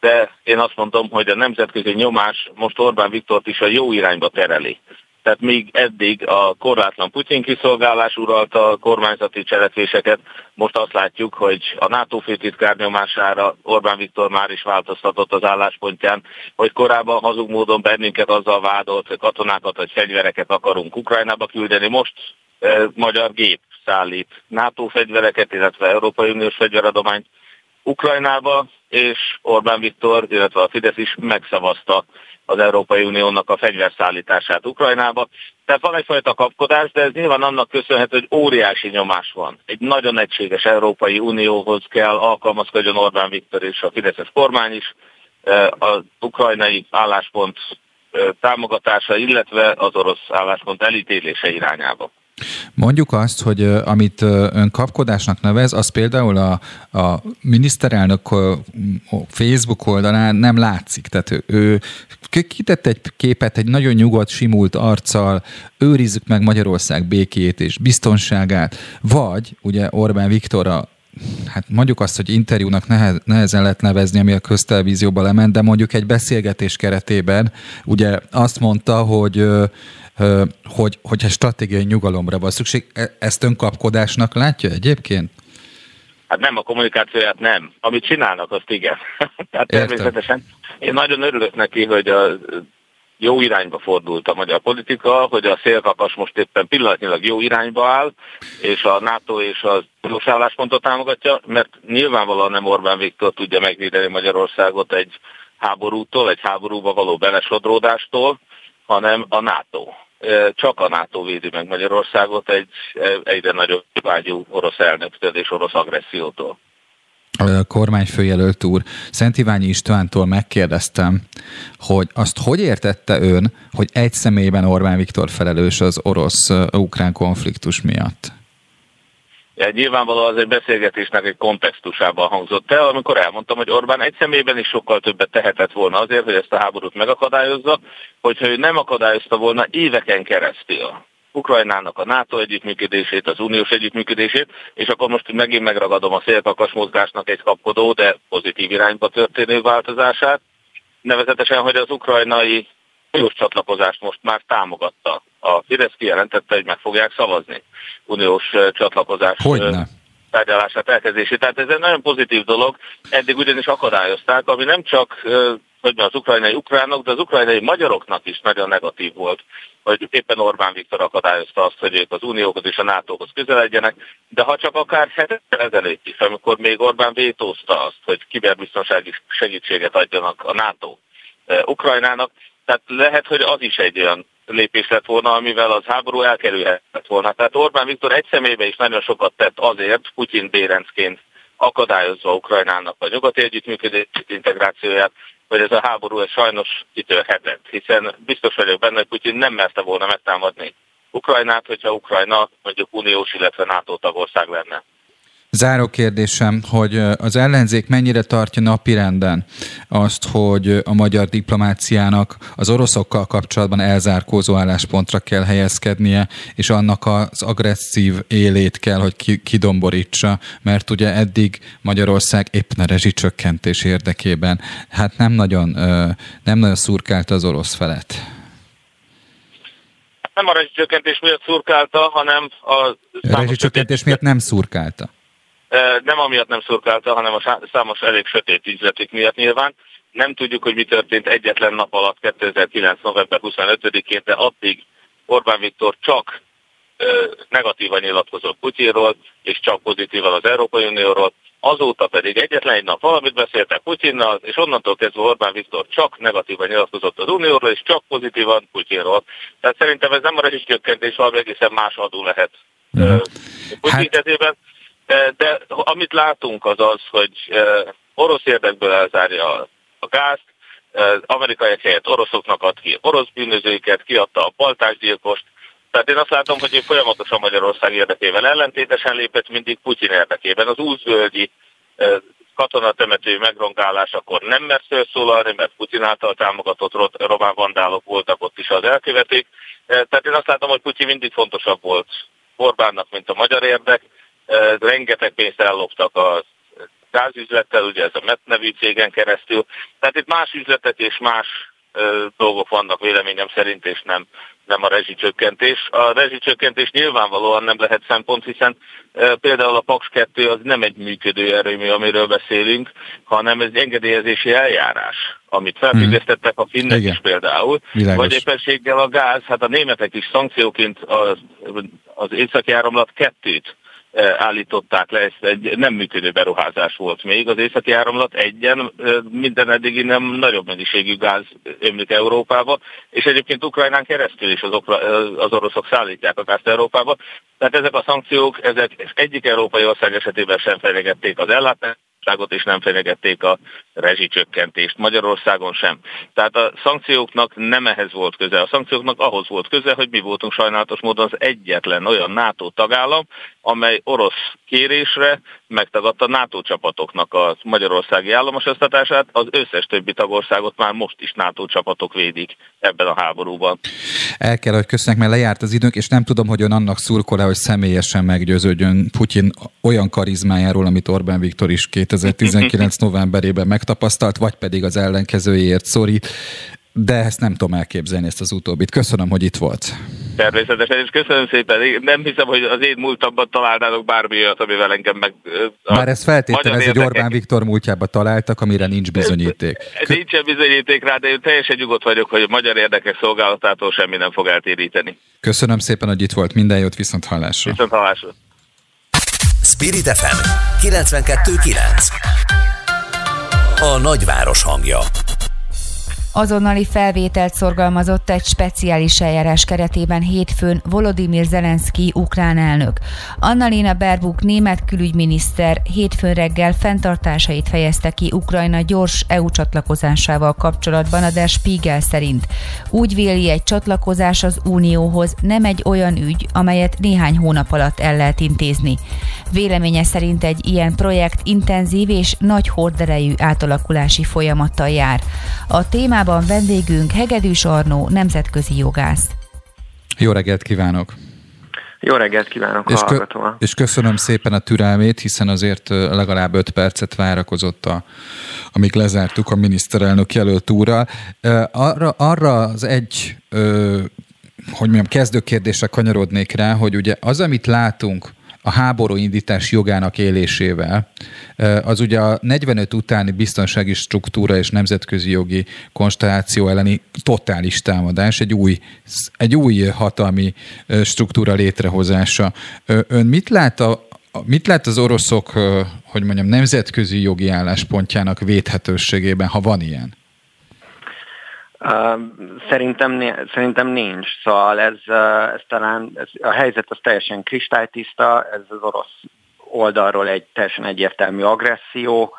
de én azt mondom, hogy a nemzetközi nyomás most Orbán Viktort is a jó irányba tereli. Tehát még eddig a korlátlan Putyin kiszolgálás uralta a kormányzati cselekvéseket, most azt látjuk, hogy a NATO főtitkár nyomására Orbán Viktor már is változtatott az álláspontján, hogy korábban hazug módon bennünket azzal vádolt, hogy katonákat vagy fegyvereket akarunk Ukrajnába küldeni, most e, magyar gép szállít NATO fegyvereket, illetve Európai Uniós fegyveradományt Ukrajnába, és Orbán Viktor, illetve a Fidesz is megszavazta az Európai Uniónak a fegyverszállítását Ukrajnába. Tehát van egyfajta kapkodás, de ez nyilván annak köszönhető, hogy óriási nyomás van. Egy nagyon egységes Európai Unióhoz kell alkalmazkodjon Orbán Viktor és a Fideszes kormány is. Az ukrajnai álláspont támogatása, illetve az orosz álláspont elítélése irányába. Mondjuk azt, hogy amit ön kapkodásnak nevez, az például a, a miniszterelnök Facebook oldalán nem látszik. Tehát ő, ő kitett egy képet egy nagyon nyugodt, simult arccal, őrizzük meg Magyarország békét és biztonságát, vagy ugye Orbán Viktor a hát mondjuk azt, hogy interjúnak nehez, nehezen lehet nevezni, ami a köztelevízióba lement, de mondjuk egy beszélgetés keretében ugye azt mondta, hogy hogy, hogyha stratégiai nyugalomra van szükség. E, ezt önkapkodásnak látja egyébként? Hát nem, a kommunikációját nem. Amit csinálnak, azt igen. Tehát természetesen én nagyon örülök neki, hogy a jó irányba fordult a magyar politika, hogy a szélkakas most éppen pillanatnyilag jó irányba áll, és a NATO és az uniós álláspontot támogatja, mert nyilvánvalóan nem Orbán Viktor tudja megvédeni Magyarországot egy háborútól, egy háborúba való belesodródástól, hanem a NATO csak a NATO védi meg Magyarországot egy egyre nagyobb vágyú orosz elnöktől és orosz agressziótól. A kormányfőjelölt úr, Szent Iványi Istvántól megkérdeztem, hogy azt hogy értette ön, hogy egy személyben Orbán Viktor felelős az orosz-ukrán konfliktus miatt? Nyilvánvalóan az egy beszélgetésnek egy kontextusában hangzott el, amikor elmondtam, hogy Orbán egy személyben is sokkal többet tehetett volna azért, hogy ezt a háborút megakadályozza, hogyha ő nem akadályozta volna éveken keresztül Ukrajnának a NATO együttműködését, az uniós együttműködését, és akkor most megint megragadom a szélkakas mozgásnak egy kapkodó, de pozitív irányba történő változását, nevezetesen, hogy az ukrajnai uniós csatlakozást most már támogatta. A Fidesz kijelentette, hogy meg fogják szavazni uniós csatlakozás Hogyne? tárgyalását elkezdését. Tehát ez egy nagyon pozitív dolog. Eddig ugyanis akadályozták, ami nem csak hogy az ukrajnai ukránok, de az ukrajnai magyaroknak is nagyon negatív volt, hogy éppen Orbán Viktor akadályozta azt, hogy ők az unióhoz és a NATO-hoz közeledjenek, de ha csak akár hetekkel ezelőtt is, amikor még Orbán vétózta azt, hogy kiberbiztonsági segítséget adjanak a NATO Ukrajnának, tehát lehet, hogy az is egy olyan lépés lett volna, amivel az háború elkerülhetett volna. Tehát Orbán Viktor egy személybe is nagyon sokat tett azért, Putyin bérencként akadályozva Ukrajnának a nyugati együttműködés integrációját, hogy ez a háború ez sajnos kitörhetett, hiszen biztos vagyok benne, hogy Putyin nem merte volna megtámadni Ukrajnát, hogyha Ukrajna mondjuk uniós, illetve NATO tagország lenne. Záró kérdésem, hogy az ellenzék mennyire tartja napirenden azt, hogy a magyar diplomáciának az oroszokkal kapcsolatban elzárkózó álláspontra kell helyezkednie, és annak az agresszív élét kell, hogy kidomborítsa, mert ugye eddig Magyarország éppen a rezsicsökkentés érdekében hát nem nagyon, nem nagyon szurkálta az orosz felet. Nem a rezsicsökkentés miatt szurkálta, hanem a... rezsicsökkentés miatt nem szurkálta nem amiatt nem szurkálta, hanem a számos elég sötét ügyletik miatt nyilván. Nem tudjuk, hogy mi történt egyetlen nap alatt 2009. november 25-én, de addig Orbán Viktor csak negatívan nyilatkozott Putyinról, és csak pozitívan az Európai Unióról. Azóta pedig egyetlen egy nap valamit beszéltek Putyinnal, és onnantól kezdve Orbán Viktor csak negatívan nyilatkozott az Unióról, és csak pozitívan Putyinról. Tehát szerintem ez nem a rezsicsökkentés, valami egészen más adó lehet mm. Putyin hát... De amit látunk az az, hogy orosz érdekből elzárja a gázt, amerikaiak helyett oroszoknak ad ki orosz bűnözőiket, kiadta a baltásgyilkost, tehát én azt látom, hogy folyamatosan Magyarország érdekével ellentétesen lépett, mindig Putyin érdekében. Az úzvölgyi katonatemető megrongálásakor nem mert felszólalni, mert Putyin által támogatott román vandálok voltak ott is az elkövetők. Tehát én azt látom, hogy Putyin mindig fontosabb volt Orbánnak, mint a magyar érdek, rengeteg pénzt elloptak a gázüzlettel, ugye ez a MET nevű cégen keresztül. Tehát itt más üzletek és más dolgok vannak véleményem szerint, és nem, nem a rezsicsökkentés. A rezsicsökkentés nyilvánvalóan nem lehet szempont, hiszen például a PAX 2 az nem egy működő erőmű, amiről beszélünk, hanem ez egy engedélyezési eljárás, amit felfüggesztettek a finnek Igen. is például, Világos. vagy éppenséggel a gáz, hát a németek is szankcióként az, az északi áramlat kettőt állították le, ez egy nem működő beruházás volt még. Az északi áramlat egyen minden eddigi nem nagyobb mennyiségű gáz ömlik Európába, és egyébként Ukrajnán keresztül is az, az oroszok szállítják a gázt Európába. Tehát ezek a szankciók, ezek egyik európai ország esetében sem fenyegették az ellátást, és nem fenyegették a rezsicsökkentést, Magyarországon sem. Tehát a szankcióknak nem ehhez volt köze. A szankcióknak ahhoz volt köze, hogy mi voltunk sajnálatos módon az egyetlen olyan NATO tagállam, amely orosz kérésre megtagadta NATO csapatoknak a magyarországi államosoztatását, az összes többi tagországot már most is NATO csapatok védik ebben a háborúban. El kell, hogy köszönjek, mert lejárt az időnk, és nem tudom, hogy ön annak szurkol hogy személyesen meggyőződjön Putyin olyan karizmájáról, amit Orbán Viktor is 2019 novemberében megtapasztalt, vagy pedig az ellenkezőjéért szorít de ezt nem tudom elképzelni, ezt az utóbbit. Köszönöm, hogy itt volt. Természetesen, és köszönöm szépen. Nem hiszem, hogy az én múltamban találnának bármi olyat, amivel engem meg... Már ez feltételez, hogy Orbán Viktor múltjában találtak, amire nincs bizonyíték. Nincsen bizonyíték rá, de én teljesen nyugodt vagyok, hogy a magyar érdekek szolgálatától semmi nem fog eltéríteni. Köszönöm szépen, hogy itt volt. Minden jót, viszont hallásra. Viszont hallásra. Spirit FM 92.9 A nagyváros hangja Azonnali felvételt szorgalmazott egy speciális eljárás keretében hétfőn Volodymyr Zelenszky ukrán elnök. Annalina Berbuk német külügyminiszter hétfőn reggel fenntartásait fejezte ki Ukrajna gyors EU csatlakozásával kapcsolatban a Der Spiegel szerint. Úgy véli egy csatlakozás az Unióhoz nem egy olyan ügy, amelyet néhány hónap alatt el lehet intézni. Véleménye szerint egy ilyen projekt intenzív és nagy horderejű átalakulási folyamattal jár. A témában vendégünk Hegedűs Arnó, nemzetközi jogász. Jó reggelt kívánok! Jó reggelt kívánok és, kö- és köszönöm szépen a türelmét, hiszen azért legalább öt percet várakozott, a, amíg lezártuk a miniszterelnök jelölt úrral. Arra, arra az egy, hogy mondjam, kezdőkérdésre kanyarodnék rá, hogy ugye az, amit látunk a háború indítás jogának élésével, az ugye a 45 utáni biztonsági struktúra és nemzetközi jogi konstelláció elleni totális támadás, egy új, egy új hatalmi struktúra létrehozása. Ön mit lát a, Mit lát az oroszok, hogy mondjam, nemzetközi jogi álláspontjának védhetőségében, ha van ilyen? Szerintem, szerintem nincs. Szóval ez, ez talán ez, a helyzet az teljesen kristálytiszta, ez az orosz oldalról egy teljesen egyértelmű agresszió.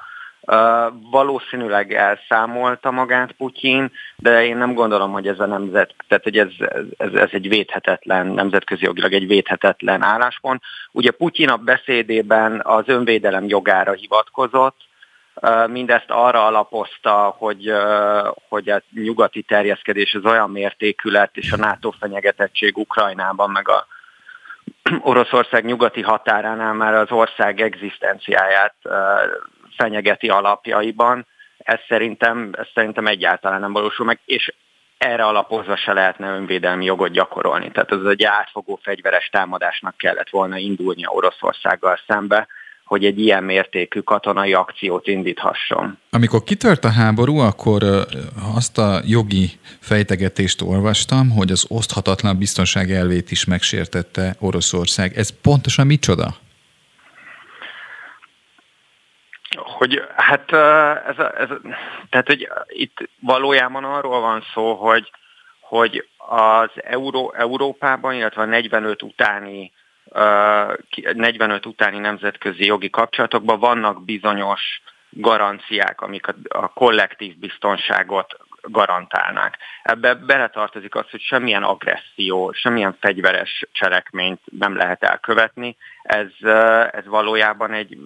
Valószínűleg elszámolta magát Putyin, de én nem gondolom, hogy ez a nemzet, tehát hogy ez, ez, ez egy védhetetlen, nemzetközi jogilag egy védhetetlen álláspont. Ugye Putyin a beszédében az önvédelem jogára hivatkozott, Mindezt arra alapozta, hogy, hogy a nyugati terjeszkedés az olyan mértékű lett, és a NATO fenyegetettség Ukrajnában, meg a Oroszország nyugati határánál már az ország egzisztenciáját fenyegeti alapjaiban. Ez szerintem, ez szerintem egyáltalán nem valósul meg, és erre alapozva se lehetne önvédelmi jogot gyakorolni. Tehát ez egy átfogó fegyveres támadásnak kellett volna indulnia Oroszországgal szembe, hogy egy ilyen mértékű katonai akciót indíthasson. Amikor kitört a háború, akkor azt a jogi fejtegetést olvastam, hogy az oszthatatlan biztonság elvét is megsértette Oroszország. Ez pontosan micsoda? Hogy hát ez, ez, tehát, hogy itt valójában arról van szó, hogy, hogy az Euró, Európában, illetve a 45 utáni 45 utáni nemzetközi jogi kapcsolatokban vannak bizonyos garanciák, amik a, a kollektív biztonságot garantálnák. Ebbe beletartozik az, hogy semmilyen agresszió, semmilyen fegyveres cselekményt nem lehet elkövetni. Ez, ez valójában egy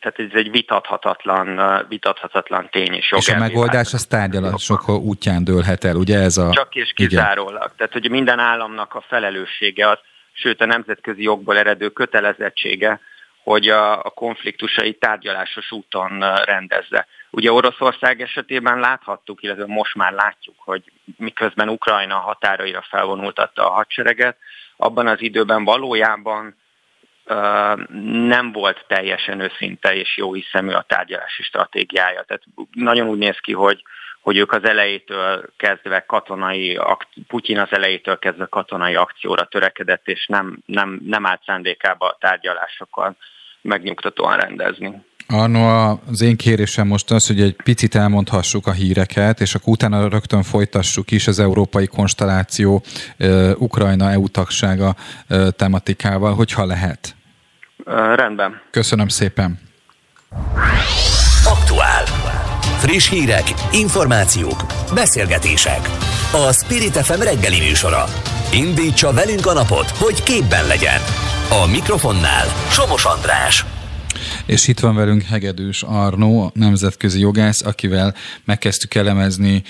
tehát ez egy vitathatatlan, vitathatatlan tény és És a megoldás az tárgyalások útján dőlhet el, ugye ez a... Csak és kizárólag. Igen. Tehát, hogy minden államnak a felelőssége az, sőt a nemzetközi jogból eredő kötelezettsége, hogy a, a konfliktusai tárgyalásos úton rendezze. Ugye Oroszország esetében láthattuk, illetve most már látjuk, hogy miközben Ukrajna határaira felvonultatta a hadsereget, abban az időben valójában nem volt teljesen őszinte és jó hiszemű a tárgyalási stratégiája. Tehát nagyon úgy néz ki, hogy hogy ők az elejétől kezdve katonai, Putyin az elejétől kezdve katonai akcióra törekedett, és nem, nem, nem állt szándékába a tárgyalásokkal megnyugtatóan rendezni. Arno, az én kérésem most az, hogy egy picit elmondhassuk a híreket, és akkor utána rögtön folytassuk is az európai konstelláció Ukrajna EU tagsága tematikával, hogyha lehet. Rendben. Köszönöm szépen. Aktuál. Friss hírek, információk, beszélgetések. A Spirit FM reggeli műsora. Indítsa velünk a napot, hogy képben legyen. A mikrofonnál Somos András. És itt van velünk Hegedűs Arnó, nemzetközi jogász, akivel megkezdtük elemezni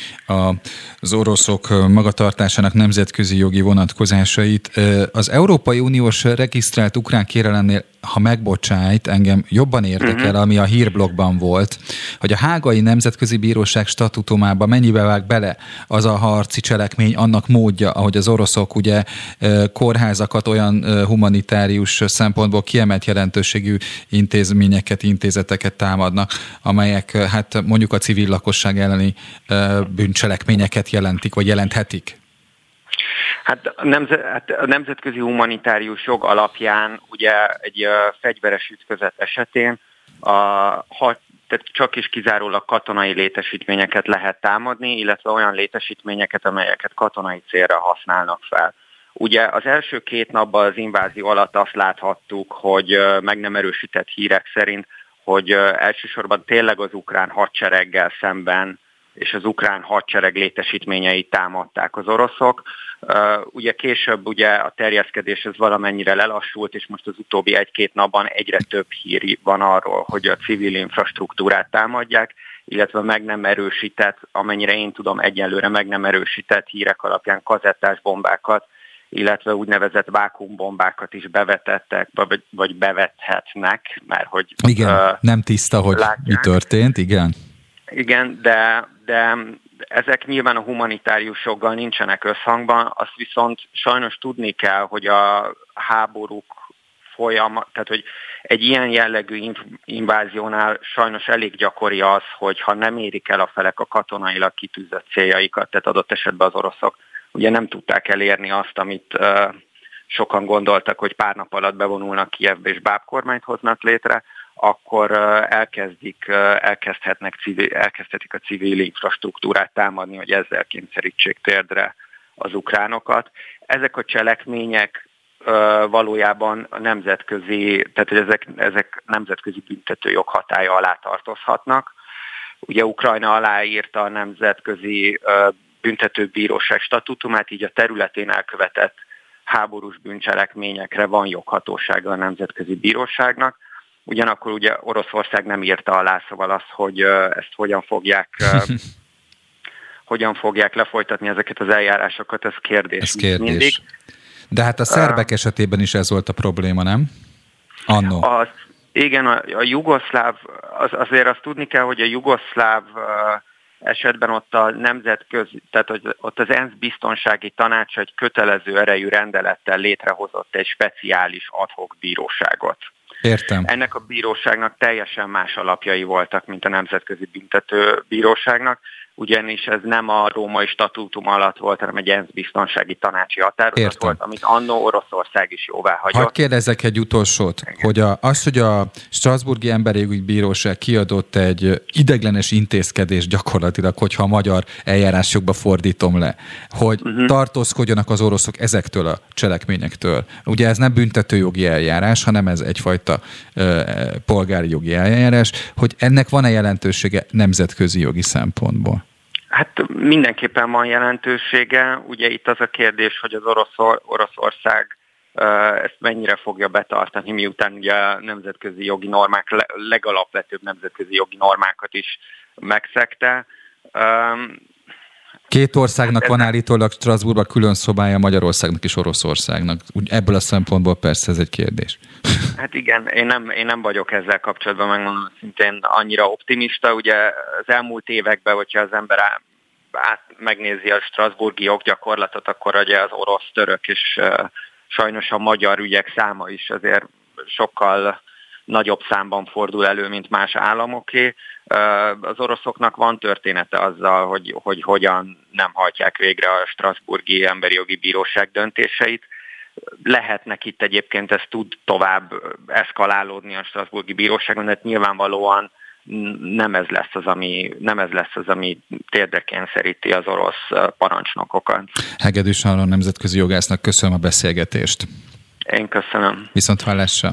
az oroszok magatartásának nemzetközi jogi vonatkozásait. Az Európai Uniós regisztrált ukrán kérelemnél ha megbocsájt, engem jobban érdekel, uh-huh. ami a hírblogban volt, hogy a Hágai Nemzetközi Bíróság statutumába mennyibe vág bele az a harci cselekmény, annak módja, ahogy az oroszok ugye kórházakat olyan humanitárius szempontból kiemelt jelentőségű intézményeket, intézeteket támadnak, amelyek hát mondjuk a civil lakosság elleni bűncselekményeket jelentik, vagy jelenthetik? Hát hát a nemzetközi humanitárius jog alapján ugye egy fegyveres ütközet esetén a, ha, tehát csak is kizárólag katonai létesítményeket lehet támadni, illetve olyan létesítményeket, amelyeket katonai célra használnak fel. Ugye az első két napban az invázió alatt azt láthattuk, hogy meg nem erősített hírek szerint, hogy elsősorban tényleg az ukrán hadsereggel szemben és az ukrán hadsereg létesítményeit támadták az oroszok. Ugye később ugye a terjeszkedés ez valamennyire lelassult, és most az utóbbi egy-két napban egyre több hír van arról, hogy a civil infrastruktúrát támadják, illetve meg nem erősített, amennyire én tudom, egyelőre meg nem erősített hírek alapján kazettás bombákat, illetve úgynevezett vákumbombákat is bevetettek, vagy, vagy bevethetnek, mert hogy... Igen, uh, nem tiszta, hogy látják. mi történt, igen. Igen, de de ezek nyilván a humanitárius joggal nincsenek összhangban, azt viszont sajnos tudni kell, hogy a háborúk folyamat, tehát hogy egy ilyen jellegű inváziónál sajnos elég gyakori az, hogy ha nem érik el a felek a katonailag kitűzött céljaikat, tehát adott esetben az oroszok ugye nem tudták elérni azt, amit uh, sokan gondoltak, hogy pár nap alatt bevonulnak Kievbe és bábkormányt hoznak létre, akkor elkezdik, elkezdhetnek civil, elkezdhetik a civil infrastruktúrát támadni, hogy ezzel kényszerítsék térdre az ukránokat. Ezek a cselekmények valójában nemzetközi, tehát hogy ezek, ezek nemzetközi büntetőjog hatája alá tartozhatnak. Ugye Ukrajna aláírta a nemzetközi büntetőbíróság statutumát, így a területén elkövetett háborús bűncselekményekre van joghatósága a nemzetközi bíróságnak. Ugyanakkor ugye Oroszország nem írta alá, szóval az, hogy ezt hogyan fogják hogyan fogják lefolytatni ezeket az eljárásokat, ez kérdés. Ez kérdés. Mindig. De hát a szerbek uh, esetében is ez volt a probléma, nem? Annó. Az, igen, a, a jugoszláv, az, azért azt tudni kell, hogy a jugoszláv uh, esetben ott a nemzetközi, tehát hogy ott az ENSZ biztonsági tanácsa egy kötelező erejű rendelettel létrehozott egy speciális adhok bíróságot. Értem. Ennek a bíróságnak teljesen más alapjai voltak, mint a Nemzetközi Büntető Bíróságnak, ugyanis ez nem a római statútum alatt volt, hanem egy ENSZ biztonsági tanácsi határozat Értem. volt, amit annó Oroszország is jóvá hagyott. Hadd kérdezzek egy utolsót, Igen. hogy a, az, hogy a Strasburgi Emberi Bíróság kiadott egy ideglenes intézkedés gyakorlatilag, hogyha a magyar eljárásjogba fordítom le, hogy uh-huh. tartózkodjanak az oroszok ezektől a cselekményektől. Ugye ez nem büntetőjogi eljárás, hanem ez egyfajta uh, polgári jogi eljárás, hogy ennek van-e jelentősége nemzetközi jogi szempontból? Hát mindenképpen van jelentősége. Ugye itt az a kérdés, hogy az Orosz, Oroszország ezt mennyire fogja betartani, miután ugye nemzetközi jogi normák, legalapvetőbb nemzetközi jogi normákat is megszegte. Két országnak van állítólag Strasbourgban külön szobája, Magyarországnak és Oroszországnak. Úgy ebből a szempontból persze ez egy kérdés. Hát igen, én nem, én nem vagyok ezzel kapcsolatban, megmondom szintén annyira optimista. Ugye az elmúlt években, hogyha az ember át megnézi a Strasburgi joggyakorlatot, akkor ugye az orosz, török és uh, sajnos a magyar ügyek száma is azért sokkal nagyobb számban fordul elő, mint más államoké. Az oroszoknak van története azzal, hogy, hogy hogyan nem hajtják végre a Strasburgi Emberi Jogi Bíróság döntéseit. Lehetnek itt egyébként, ez tud tovább eszkalálódni a Strasburgi Bíróságon, de nyilvánvalóan nem ez lesz az, ami, nem ez lesz az, ami térdre kényszeríti az orosz parancsnokokat. Hegedűs Aron nemzetközi jogásznak köszönöm a beszélgetést. Én köszönöm. Viszont hallásra.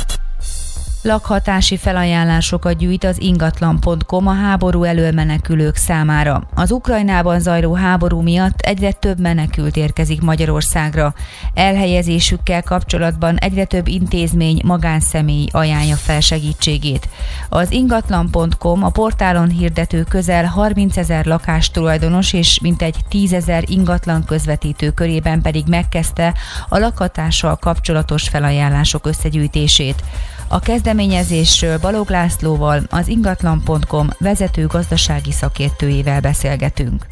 Lakhatási felajánlásokat gyűjt az ingatlan.com a háború elől menekülők számára. Az Ukrajnában zajló háború miatt egyre több menekült érkezik Magyarországra. Elhelyezésükkel kapcsolatban egyre több intézmény, magánszemély ajánlja fel segítségét. Az ingatlan.com a portálon hirdető közel 30 ezer lakástulajdonos és mintegy 10 ezer ingatlan közvetítő körében pedig megkezdte a lakhatással kapcsolatos felajánlások összegyűjtését. A kezdeményezésről Balog Lászlóval, az ingatlan.com vezető gazdasági szakértőjével beszélgetünk.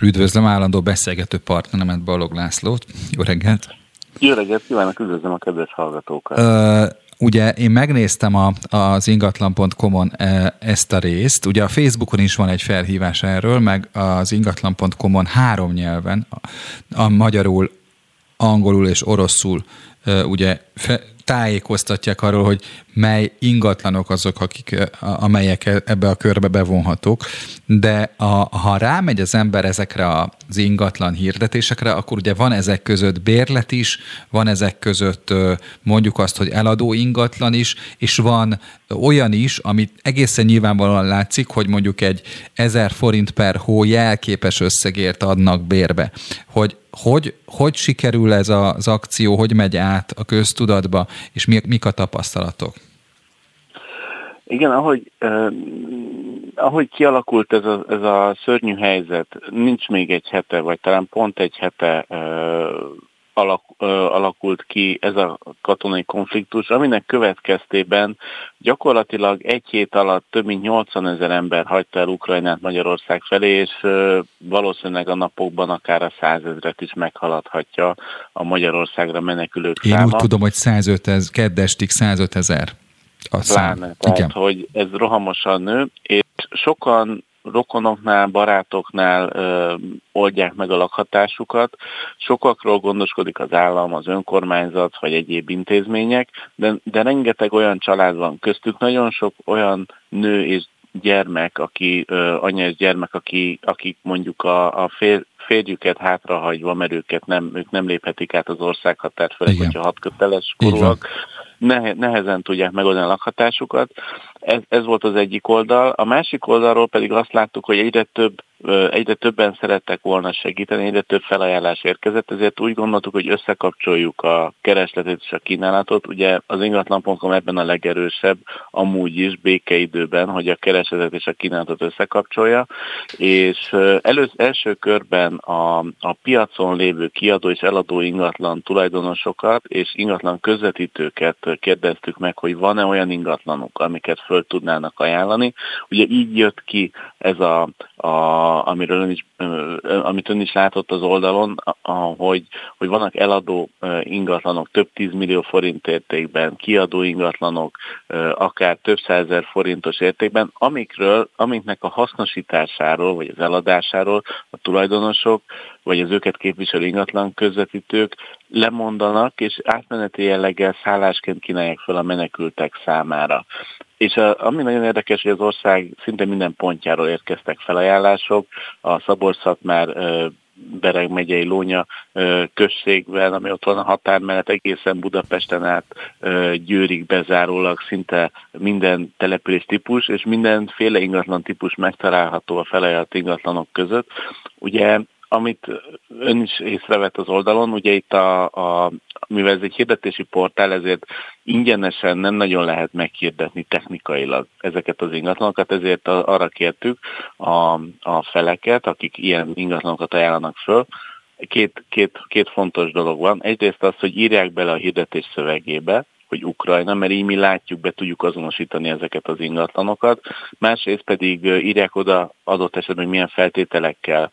Üdvözlöm állandó beszélgető partneremet, Balog Lászlót. Jó reggelt! Jó reggelt kívánok, üdvözlöm a kedves hallgatókat! Uh, ugye én megnéztem a, az ingatlan.com-on ezt a részt, ugye a Facebookon is van egy felhívás erről, meg az ingatlan.com-on három nyelven, a, a magyarul, angolul és oroszul ugye tájékoztatják arról, hogy mely ingatlanok azok, akik, amelyek ebbe a körbe bevonhatók, de a, ha rámegy az ember ezekre az ingatlan hirdetésekre, akkor ugye van ezek között bérlet is, van ezek között mondjuk azt, hogy eladó ingatlan is, és van olyan is, amit egészen nyilvánvalóan látszik, hogy mondjuk egy 1000 forint per hó jelképes összegért adnak bérbe. Hogy hogy, hogy sikerül ez az akció, hogy megy át a köztudatba, és mi, mik a tapasztalatok? Igen, ahogy, eh, ahogy kialakult ez a, ez a szörnyű helyzet, nincs még egy hete, vagy talán pont egy hete eh, alak, alakult ki ez a katonai konfliktus, aminek következtében gyakorlatilag egy hét alatt több mint 80 ezer ember hagyta el Ukrajnát Magyarország felé, és valószínűleg a napokban akár a százezret is meghaladhatja a Magyarországra menekülők Én száma. úgy tudom, hogy 105 ez, keddestig 105 ezer a szám. Pláne, tehát, Igen. hogy ez rohamosan nő, és sokan rokonoknál, barátoknál ö, oldják meg a lakhatásukat. Sokakról gondoskodik az állam, az önkormányzat vagy egyéb intézmények, de, de rengeteg olyan család van köztük, nagyon sok olyan nő és gyermek, aki ö, anya és gyermek, aki, akik mondjuk a, a fér, férjüket hátrahagyva, mert őket nem, ők nem léphetik át az országhatárt, főleg, hogyha hat köteles korúak, nehezen tudják megoldani a lakhatásukat. Ez, ez volt az egyik oldal. A másik oldalról pedig azt láttuk, hogy egyre több egyre többen szerettek volna segíteni, egyre több felajánlás érkezett, ezért úgy gondoltuk, hogy összekapcsoljuk a keresletet és a kínálatot. Ugye az ingatlan.com ebben a legerősebb, amúgy is békeidőben, hogy a keresletet és a kínálatot összekapcsolja, és elősz, első körben a, a piacon lévő kiadó és eladó ingatlan tulajdonosokat és ingatlan közvetítőket kérdeztük meg, hogy van-e olyan ingatlanuk, amiket föl tudnának ajánlani. Ugye így jött ki ez a, a amiről ön is, amit ön is látott az oldalon, hogy, hogy vannak eladó ingatlanok több tízmillió forint értékben, kiadó ingatlanok akár több százezer forintos értékben, amikről, amiknek a hasznosításáról vagy az eladásáról a tulajdonosok vagy az őket képviselő ingatlan közvetítők lemondanak, és átmeneti jelleggel szállásként kínálják fel a menekültek számára. És a, ami nagyon érdekes, hogy az ország szinte minden pontjáról érkeztek felajánlások. A szabolcs már Bereg megyei Lónya községben, ami ott van a határ mellett egészen Budapesten át Győrig bezárólag szinte minden település típus, és mindenféle ingatlan típus megtalálható a felajánlott ingatlanok között. Ugye amit ön is észrevett az oldalon, ugye itt a, a mivel ez egy hirdetési portál, ezért ingyenesen nem nagyon lehet meghirdetni technikailag ezeket az ingatlanokat, ezért arra kértük a, a feleket, akik ilyen ingatlanokat ajánlanak föl, két, két, két fontos dolog van. Egyrészt az, hogy írják bele a hirdetés szövegébe, hogy Ukrajna, mert így mi látjuk, be tudjuk azonosítani ezeket az ingatlanokat. Másrészt pedig írják oda adott esetben, hogy milyen feltételekkel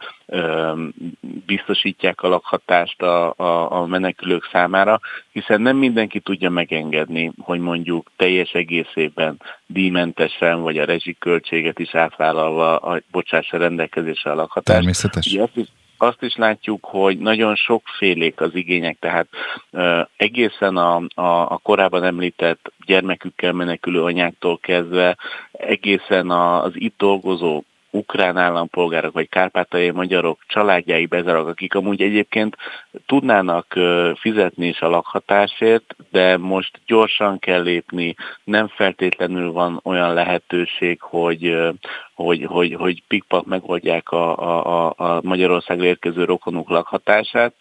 biztosítják a lakhatást a, a, a menekülők számára, hiszen nem mindenki tudja megengedni, hogy mondjuk teljes egészében díjmentesen, vagy a rezsiköltséget is átvállalva a bocsássa rendelkezésre a lakhatást. Természetes. Ugye azt is, azt is látjuk, hogy nagyon sokfélék az igények, tehát egészen a, a, a korábban említett gyermekükkel menekülő anyáktól kezdve, egészen a, az itt dolgozó ukrán állampolgárok vagy kárpátaljai magyarok családjai bezárok, akik amúgy egyébként tudnának fizetni is a lakhatásért, de most gyorsan kell lépni, nem feltétlenül van olyan lehetőség, hogy, hogy, hogy, hogy pikpak megoldják a, a, a Magyarországra érkező rokonuk lakhatását.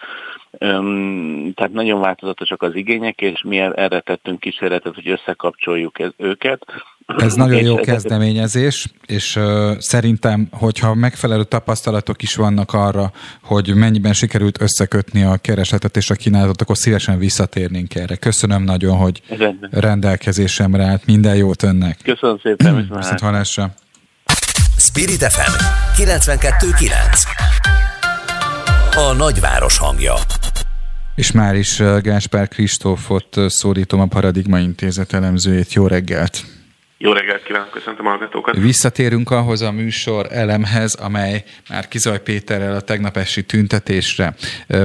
Tehát nagyon változatosak az igények, és mi erre tettünk kísérletet, hogy összekapcsoljuk őket. Ez nagyon jó kezdeményezés, és uh, szerintem, hogyha megfelelő tapasztalatok is vannak arra, hogy mennyiben sikerült összekötni a keresletet és a kínálatot, akkor szívesen visszatérnénk erre. Köszönöm nagyon, hogy rendelkezésemre állt. Minden jót önnek. Köszönöm szépen. Viszont hallásra. Spirit FM 92.9 A nagyváros hangja és már is Gáspár Kristófot szólítom a Paradigma Intézet elemzőjét. Jó reggelt! Jó reggelt kívánok, köszöntöm a hallgatókat. Visszatérünk ahhoz a műsor elemhez, amely már Kizaj Péterrel a tegnap esti tüntetésre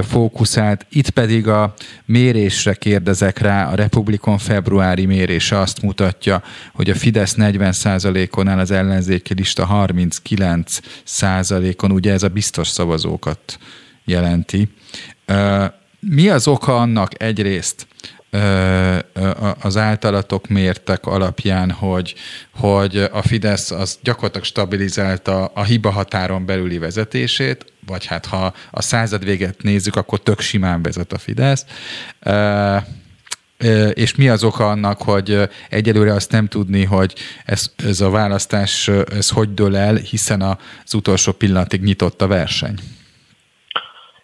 fókuszált. Itt pedig a mérésre kérdezek rá. A Republikon februári mérése azt mutatja, hogy a Fidesz 40%-on áll az ellenzéki lista 39%-on. Ugye ez a biztos szavazókat jelenti. Mi az oka annak egyrészt, az általatok mértek alapján, hogy, hogy a Fidesz az gyakorlatilag stabilizálta a hiba határon belüli vezetését, vagy hát ha a század véget nézzük, akkor tök simán vezet a Fidesz. És mi az oka annak, hogy egyelőre azt nem tudni, hogy ez, ez a választás ez hogy dől el, hiszen az utolsó pillanatig nyitott a verseny?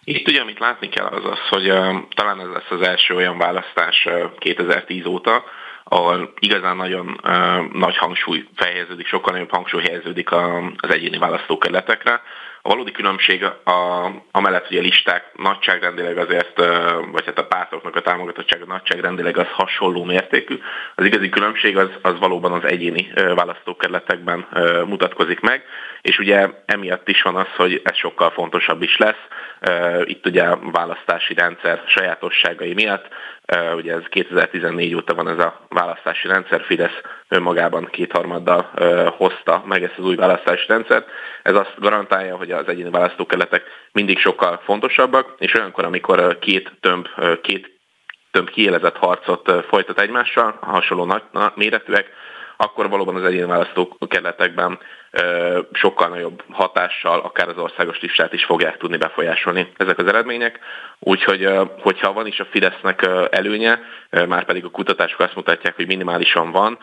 Itt ugye, amit látni kell, az az, hogy uh, talán ez lesz az első olyan választás uh, 2010 óta, ahol igazán nagyon uh, nagy hangsúly fejeződik, sokkal nagyobb hangsúly helyeződik a, az egyéni választókerületekre. A valódi különbség a, amellett, hogy a listák nagyságrendileg azért, vagy hát a pártoknak a támogatottsága nagyságrendileg az hasonló mértékű. Az igazi különbség az, az valóban az egyéni választókerületekben mutatkozik meg, és ugye emiatt is van az, hogy ez sokkal fontosabb is lesz. Itt ugye a választási rendszer sajátosságai miatt Ugye ez 2014 óta van ez a választási rendszer, Fidesz önmagában kétharmaddal hozta meg ezt az új választási rendszert. Ez azt garantálja, hogy az egyéni választókerületek mindig sokkal fontosabbak, és olyankor, amikor két tömb, két több kiélezett harcot folytat egymással, hasonló nagy méretűek, akkor valóban az egyéni választókerületekben sokkal nagyobb hatással, akár az országos listát is fogják tudni befolyásolni ezek az eredmények. Úgyhogy, hogyha van is a Fidesznek előnye, már pedig a kutatások azt mutatják, hogy minimálisan van,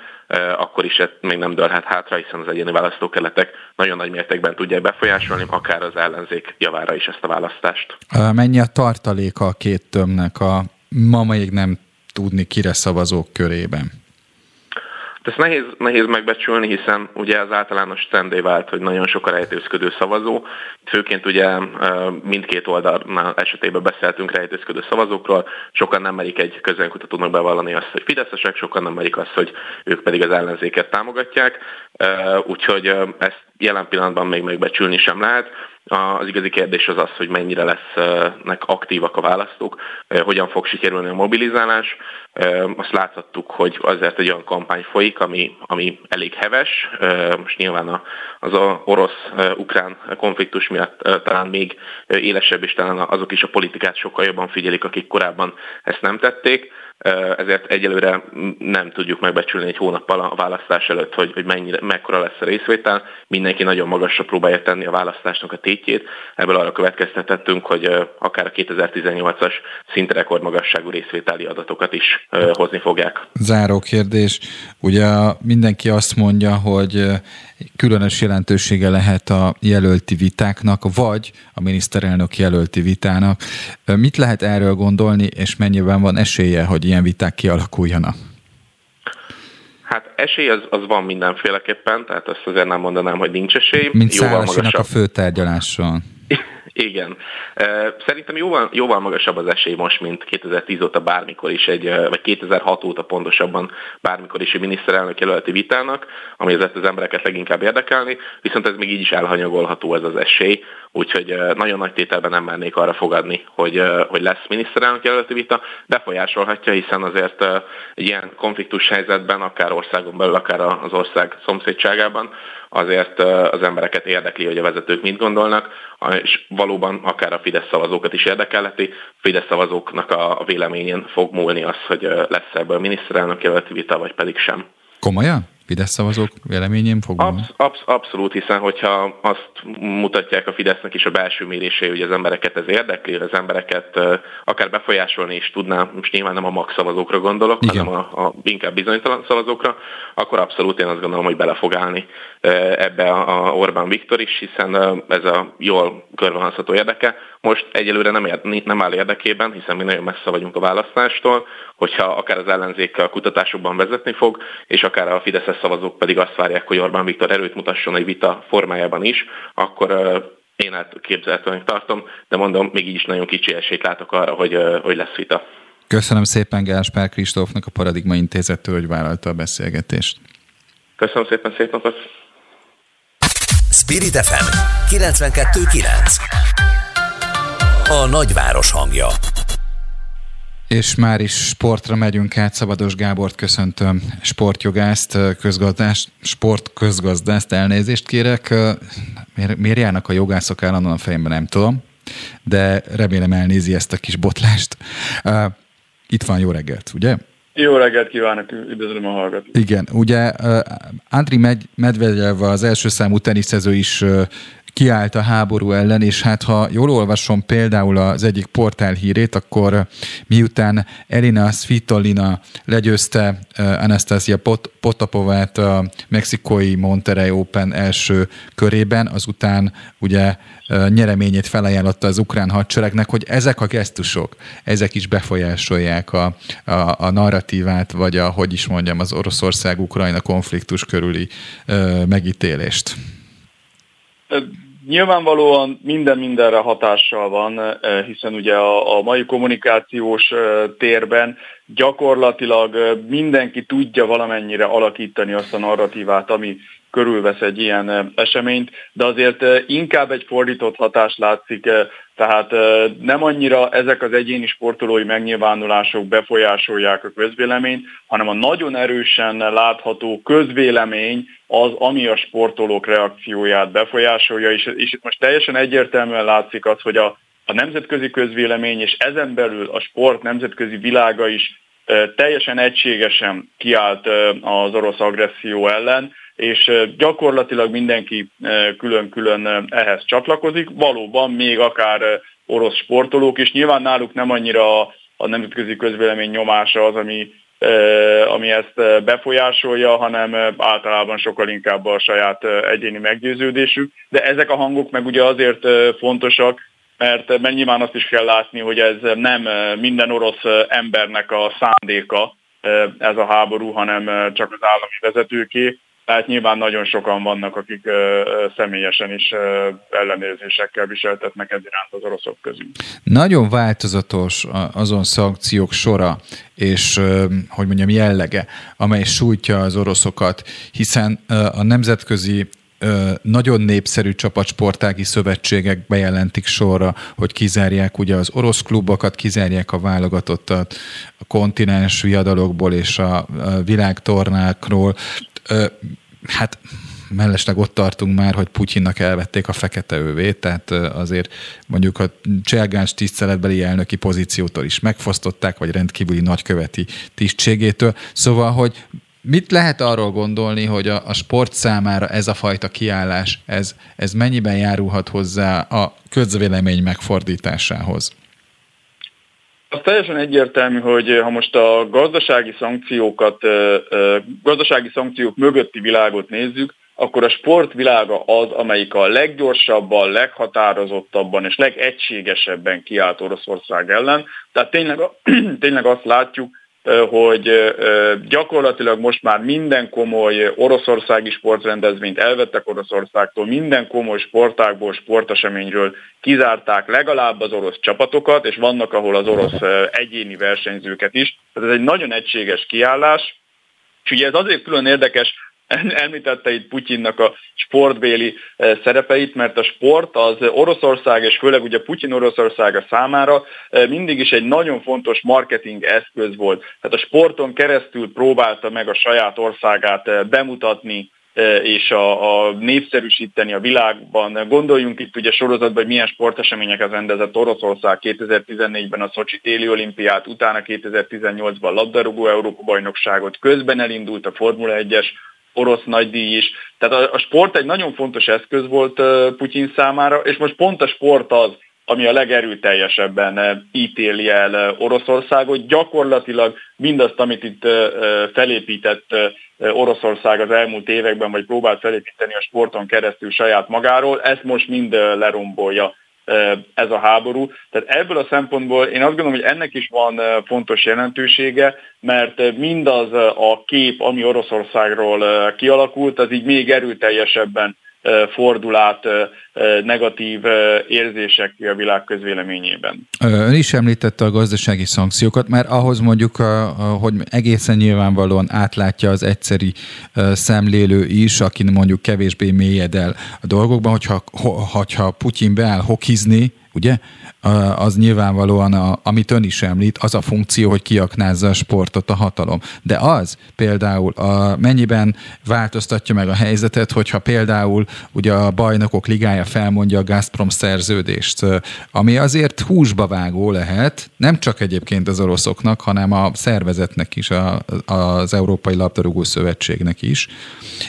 akkor is ez még nem dőlhet hátra, hiszen az egyéni választókerületek nagyon nagy mértékben tudják befolyásolni, akár az ellenzék javára is ezt a választást. Mennyi a tartaléka a két tömnek a ma még nem tudni kire szavazók körében? Ezt nehéz, nehéz megbecsülni, hiszen ugye az általános trendé vált, hogy nagyon sok a rejtőzködő szavazó. Főként ugye mindkét oldalnál esetében beszéltünk rejtőzködő szavazókról. Sokan nem merik egy közönkutatónak bevallani azt, hogy fideszesek, sokan nem merik azt, hogy ők pedig az ellenzéket támogatják. Úgyhogy ezt jelen pillanatban még megbecsülni sem lehet. Az igazi kérdés az az, hogy mennyire lesznek aktívak a választók, hogyan fog sikerülni a mobilizálás. Azt láthattuk, hogy azért egy olyan kampány folyik, ami, ami elég heves. Most nyilván az a orosz-ukrán konfliktus miatt talán még élesebb, és talán azok is a politikát sokkal jobban figyelik, akik korábban ezt nem tették ezért egyelőre nem tudjuk megbecsülni egy hónappal a választás előtt, hogy, hogy mennyire, mekkora lesz a részvétel. Mindenki nagyon magasra próbálja tenni a választásnak a tétjét. Ebből arra következtetettünk, hogy akár a 2018-as szinte rekordmagasságú részvételi adatokat is hozni fogják. Záró kérdés. Ugye mindenki azt mondja, hogy különös jelentősége lehet a jelölti vitáknak, vagy a miniszterelnök jelölti vitának. Mit lehet erről gondolni, és mennyiben van esélye, hogy ilyen viták kialakuljanak? Hát esély az, az van mindenféleképpen, tehát azt azért nem mondanám, hogy nincs esély. Mint Szálasinak a főtárgyaláson. Igen. Szerintem jóval, jóval magasabb az esély most, mint 2010 óta bármikor is egy, vagy 2006 óta pontosabban bármikor is egy miniszterelnök jelölti vitának, ami ezért az embereket leginkább érdekelni, viszont ez még így is elhanyagolható ez az esély, úgyhogy nagyon nagy tételben nem mernék arra fogadni, hogy, hogy lesz miniszterelnök jelölti vita, befolyásolhatja, hiszen azért egy ilyen konfliktus helyzetben, akár országon belül, akár az ország szomszédságában, azért az embereket érdekli, hogy a vezetők mit gondolnak, és valóban akár a Fidesz szavazókat is érdekelheti. A Fidesz szavazóknak a véleményén fog múlni az, hogy lesz ebből miniszterelnök jelölti vita, vagy pedig sem. Komolyan? Fidesz szavazók véleményén fog absz, absz, Abszolút, hiszen hogyha azt mutatják a Fidesznek is a belső mérésé, hogy az embereket ez érdekli, az embereket akár befolyásolni is tudná, most nyilván nem a max szavazókra gondolok, Igen. hanem a, a inkább bizonytalan szavazókra, akkor abszolút én azt gondolom, hogy bele fog állni ebbe a Orbán Viktor is, hiszen ez a jól körvonalazható érdeke. Most egyelőre nem, ér, nem áll érdekében, hiszen mi nagyon messze vagyunk a választástól, hogyha akár az ellenzék a kutatásokban vezetni fog, és akár a Fideszes szavazók pedig azt várják, hogy Orbán Viktor erőt mutasson egy vita formájában is, akkor én elképzelhetően tartom, de mondom, még így is nagyon kicsi esélyt látok arra, hogy, hogy lesz vita. Köszönöm szépen Gáspár Kristófnak a Paradigma Intézettől, hogy vállalta a beszélgetést. Köszönöm szépen, szép napot! Spirit FM 92.9 A nagyváros hangja és már is sportra megyünk át. Szabados Gábort köszöntöm, sportjogászt, közgazdást, sportközgazdást, elnézést kérek. Miért, járnak a jogászok állandóan a fejemben, nem tudom, de remélem elnézi ezt a kis botlást. Itt van, jó reggelt, ugye? Jó reggelt kívánok, üdvözlöm a hallgatót. Igen, ugye Andri Medvedev az első számú teniszező is kiállt a háború ellen, és hát ha jól olvasom például az egyik portál hírét, akkor miután Elina Svitolina legyőzte Anastasia Pot- Potapovát a mexikói Monterrey Open első körében, azután ugye nyereményét felajánlotta az ukrán hadseregnek, hogy ezek a gesztusok, ezek is befolyásolják a, a, a narratívát, vagy a, hogy is mondjam, az Oroszország-Ukrajna konfliktus körüli ö, megítélést. Nyilvánvalóan minden mindenre hatással van, hiszen ugye a, a mai kommunikációs térben gyakorlatilag mindenki tudja valamennyire alakítani azt a narratívát, ami körülvesz egy ilyen eseményt, de azért inkább egy fordított hatás látszik, tehát nem annyira ezek az egyéni sportolói megnyilvánulások befolyásolják a közvéleményt, hanem a nagyon erősen látható közvélemény az, ami a sportolók reakcióját befolyásolja, és, és itt most teljesen egyértelműen látszik az, hogy a, a nemzetközi közvélemény és ezen belül a sport nemzetközi világa is teljesen egységesen kiállt az orosz agresszió ellen, és gyakorlatilag mindenki külön-külön ehhez csatlakozik. Valóban még akár orosz sportolók is. Nyilván náluk nem annyira a nemzetközi közvélemény nyomása az, ami, ami ezt befolyásolja, hanem általában sokkal inkább a saját egyéni meggyőződésük. De ezek a hangok meg ugye azért fontosak, mert nyilván azt is kell látni, hogy ez nem minden orosz embernek a szándéka ez a háború, hanem csak az állami vezetőké, tehát nyilván nagyon sokan vannak, akik személyesen is ellenérzésekkel viseltetnek ez iránt az oroszok közül. Nagyon változatos azon szankciók sora, és hogy mondjam jellege, amely sújtja az oroszokat, hiszen a nemzetközi nagyon népszerű csapatsportági szövetségek bejelentik sorra, hogy kizárják ugye az orosz klubokat, kizárják a válogatottat a kontinens viadalokból és a világtornákról hát mellesleg ott tartunk már, hogy Putyinnak elvették a fekete övét, tehát azért mondjuk a cselgáns tiszteletbeli elnöki pozíciótól is megfosztották, vagy rendkívüli nagyköveti tisztségétől. Szóval, hogy mit lehet arról gondolni, hogy a, a sport számára ez a fajta kiállás, ez, ez mennyiben járulhat hozzá a közvélemény megfordításához? Az teljesen egyértelmű, hogy ha most a gazdasági szankciókat, gazdasági szankciók mögötti világot nézzük, akkor a sportvilága az, amelyik a leggyorsabban, leghatározottabban és legegységesebben kiállt Oroszország ellen. Tehát tényleg, tényleg azt látjuk, hogy gyakorlatilag most már minden komoly oroszországi sportrendezvényt elvettek Oroszországtól, minden komoly sportákból, sporteseményről kizárták legalább az orosz csapatokat, és vannak, ahol az orosz egyéni versenyzőket is. Tehát ez egy nagyon egységes kiállás, és ugye ez azért külön érdekes, említette itt Putyinnak a sportbéli eh, szerepeit, mert a sport az Oroszország, és főleg ugye Putyin Oroszországa számára eh, mindig is egy nagyon fontos marketing eszköz volt. Tehát a sporton keresztül próbálta meg a saját országát eh, bemutatni, és a, a népszerűsíteni a világban. Gondoljunk itt ugye sorozatban, hogy milyen sporteseményeket rendezett Oroszország 2014-ben a Szocsi téli olimpiát, utána 2018-ban labdarúgó Európa bajnokságot, közben elindult a Formula 1-es orosz nagydíj is. Tehát a, sport egy nagyon fontos eszköz volt Putyin számára, és most pont a sport az, ami a legerőteljesebben ítéli el Oroszországot. Gyakorlatilag mindazt, amit itt felépített Oroszország az elmúlt években, vagy próbált felépíteni a sporton keresztül saját magáról, ezt most mind lerombolja ez a háború. Tehát ebből a szempontból én azt gondolom, hogy ennek is van fontos jelentősége, mert mindaz a kép, ami Oroszországról kialakult, az így még erőteljesebben fordul át negatív érzések a világ közvéleményében. Ön is említette a gazdasági szankciókat, mert ahhoz mondjuk, hogy egészen nyilvánvalóan átlátja az egyszeri szemlélő is, aki mondjuk kevésbé mélyed el a dolgokban, hogyha, hogyha Putyin beáll hokizni, ugye? Az nyilvánvalóan, a, amit ön is említ, az a funkció, hogy kiaknázza a sportot a hatalom. De az például a, mennyiben változtatja meg a helyzetet, hogyha például ugye a bajnokok ligája felmondja a Gazprom szerződést, ami azért húsba vágó lehet, nem csak egyébként az oroszoknak, hanem a szervezetnek is, a, az Európai Labdarúgó Szövetségnek is.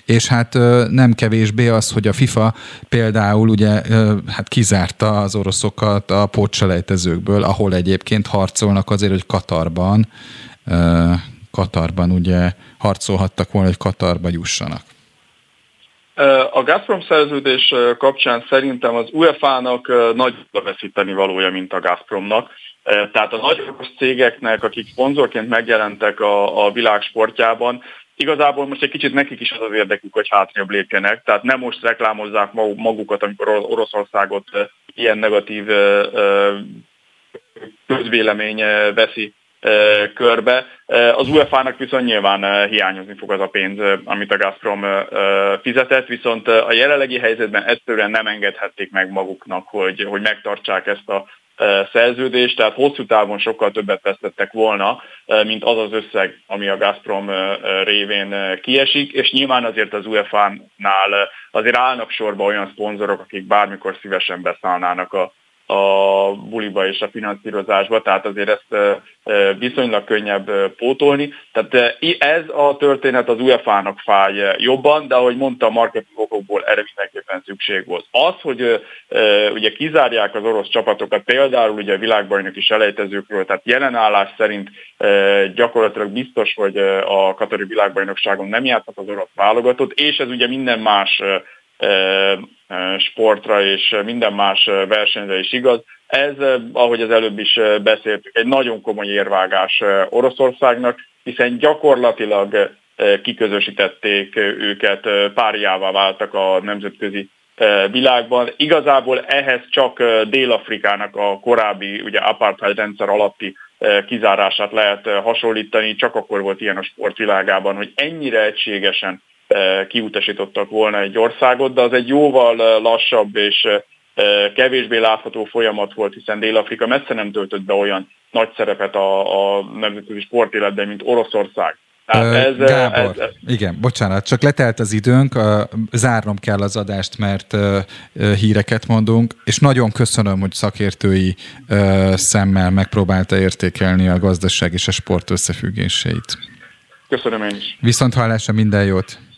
És hát nem kevésbé az, hogy a FIFA például ugye hát kizárta az oroszokat a pótselejtezőkből, ahol egyébként harcolnak azért, hogy Katarban, Katarban ugye harcolhattak volna, hogy Katarba jussanak. A Gazprom szerződés kapcsán szerintem az UEFA-nak nagy veszíteni valója, mint a Gazpromnak. Tehát a nagy cégeknek, akik szponzorként megjelentek a, a világ sportjában, igazából most egy kicsit nekik is az az érdekük, hogy hátrébb lépjenek. Tehát nem most reklámozzák magukat, amikor Oroszországot ilyen negatív közvélemény veszi körbe. Az UEFA-nak viszont nyilván hiányozni fog az a pénz, amit a Gazprom fizetett, viszont a jelenlegi helyzetben egyszerűen nem engedhették meg maguknak, hogy, hogy megtartsák ezt a szerződést, tehát hosszú távon sokkal többet vesztettek volna, mint az az összeg, ami a Gazprom révén kiesik, és nyilván azért az UEFA-nál azért állnak sorba olyan szponzorok, akik bármikor szívesen beszállnának a a buliba és a finanszírozásba, tehát azért ezt viszonylag könnyebb pótolni. Tehát ez a történet az UEFA-nak fáj jobban, de ahogy mondta, marketing okokból erre mindenképpen szükség volt. Az, hogy ugye kizárják az orosz csapatokat, például ugye a világbajnoki selejtezőkről, tehát jelenállás szerint gyakorlatilag biztos, hogy a Katari világbajnokságon nem játszhat az orosz válogatott, és ez ugye minden más sportra és minden más versenyre is igaz. Ez, ahogy az előbb is beszéltük, egy nagyon komoly érvágás Oroszországnak, hiszen gyakorlatilag kiközösítették őket, párjává váltak a nemzetközi világban. Igazából ehhez csak Dél-Afrikának a korábbi ugye apartheid rendszer alatti kizárását lehet hasonlítani, csak akkor volt ilyen a sportvilágában, hogy ennyire egységesen kiutasítottak volna egy országot, de az egy jóval lassabb és kevésbé látható folyamat volt, hiszen Dél-Afrika messze nem töltött be olyan nagy szerepet a, a nemzetközi sportéletben, mint Oroszország. ez, Gábor, ez, ez, igen, bocsánat, csak letelt az időnk, zárnom kell az adást, mert híreket mondunk, és nagyon köszönöm, hogy szakértői szemmel megpróbálta értékelni a gazdaság és a sport összefüggéseit. Köszönöm én is. Viszont hallásra minden jót!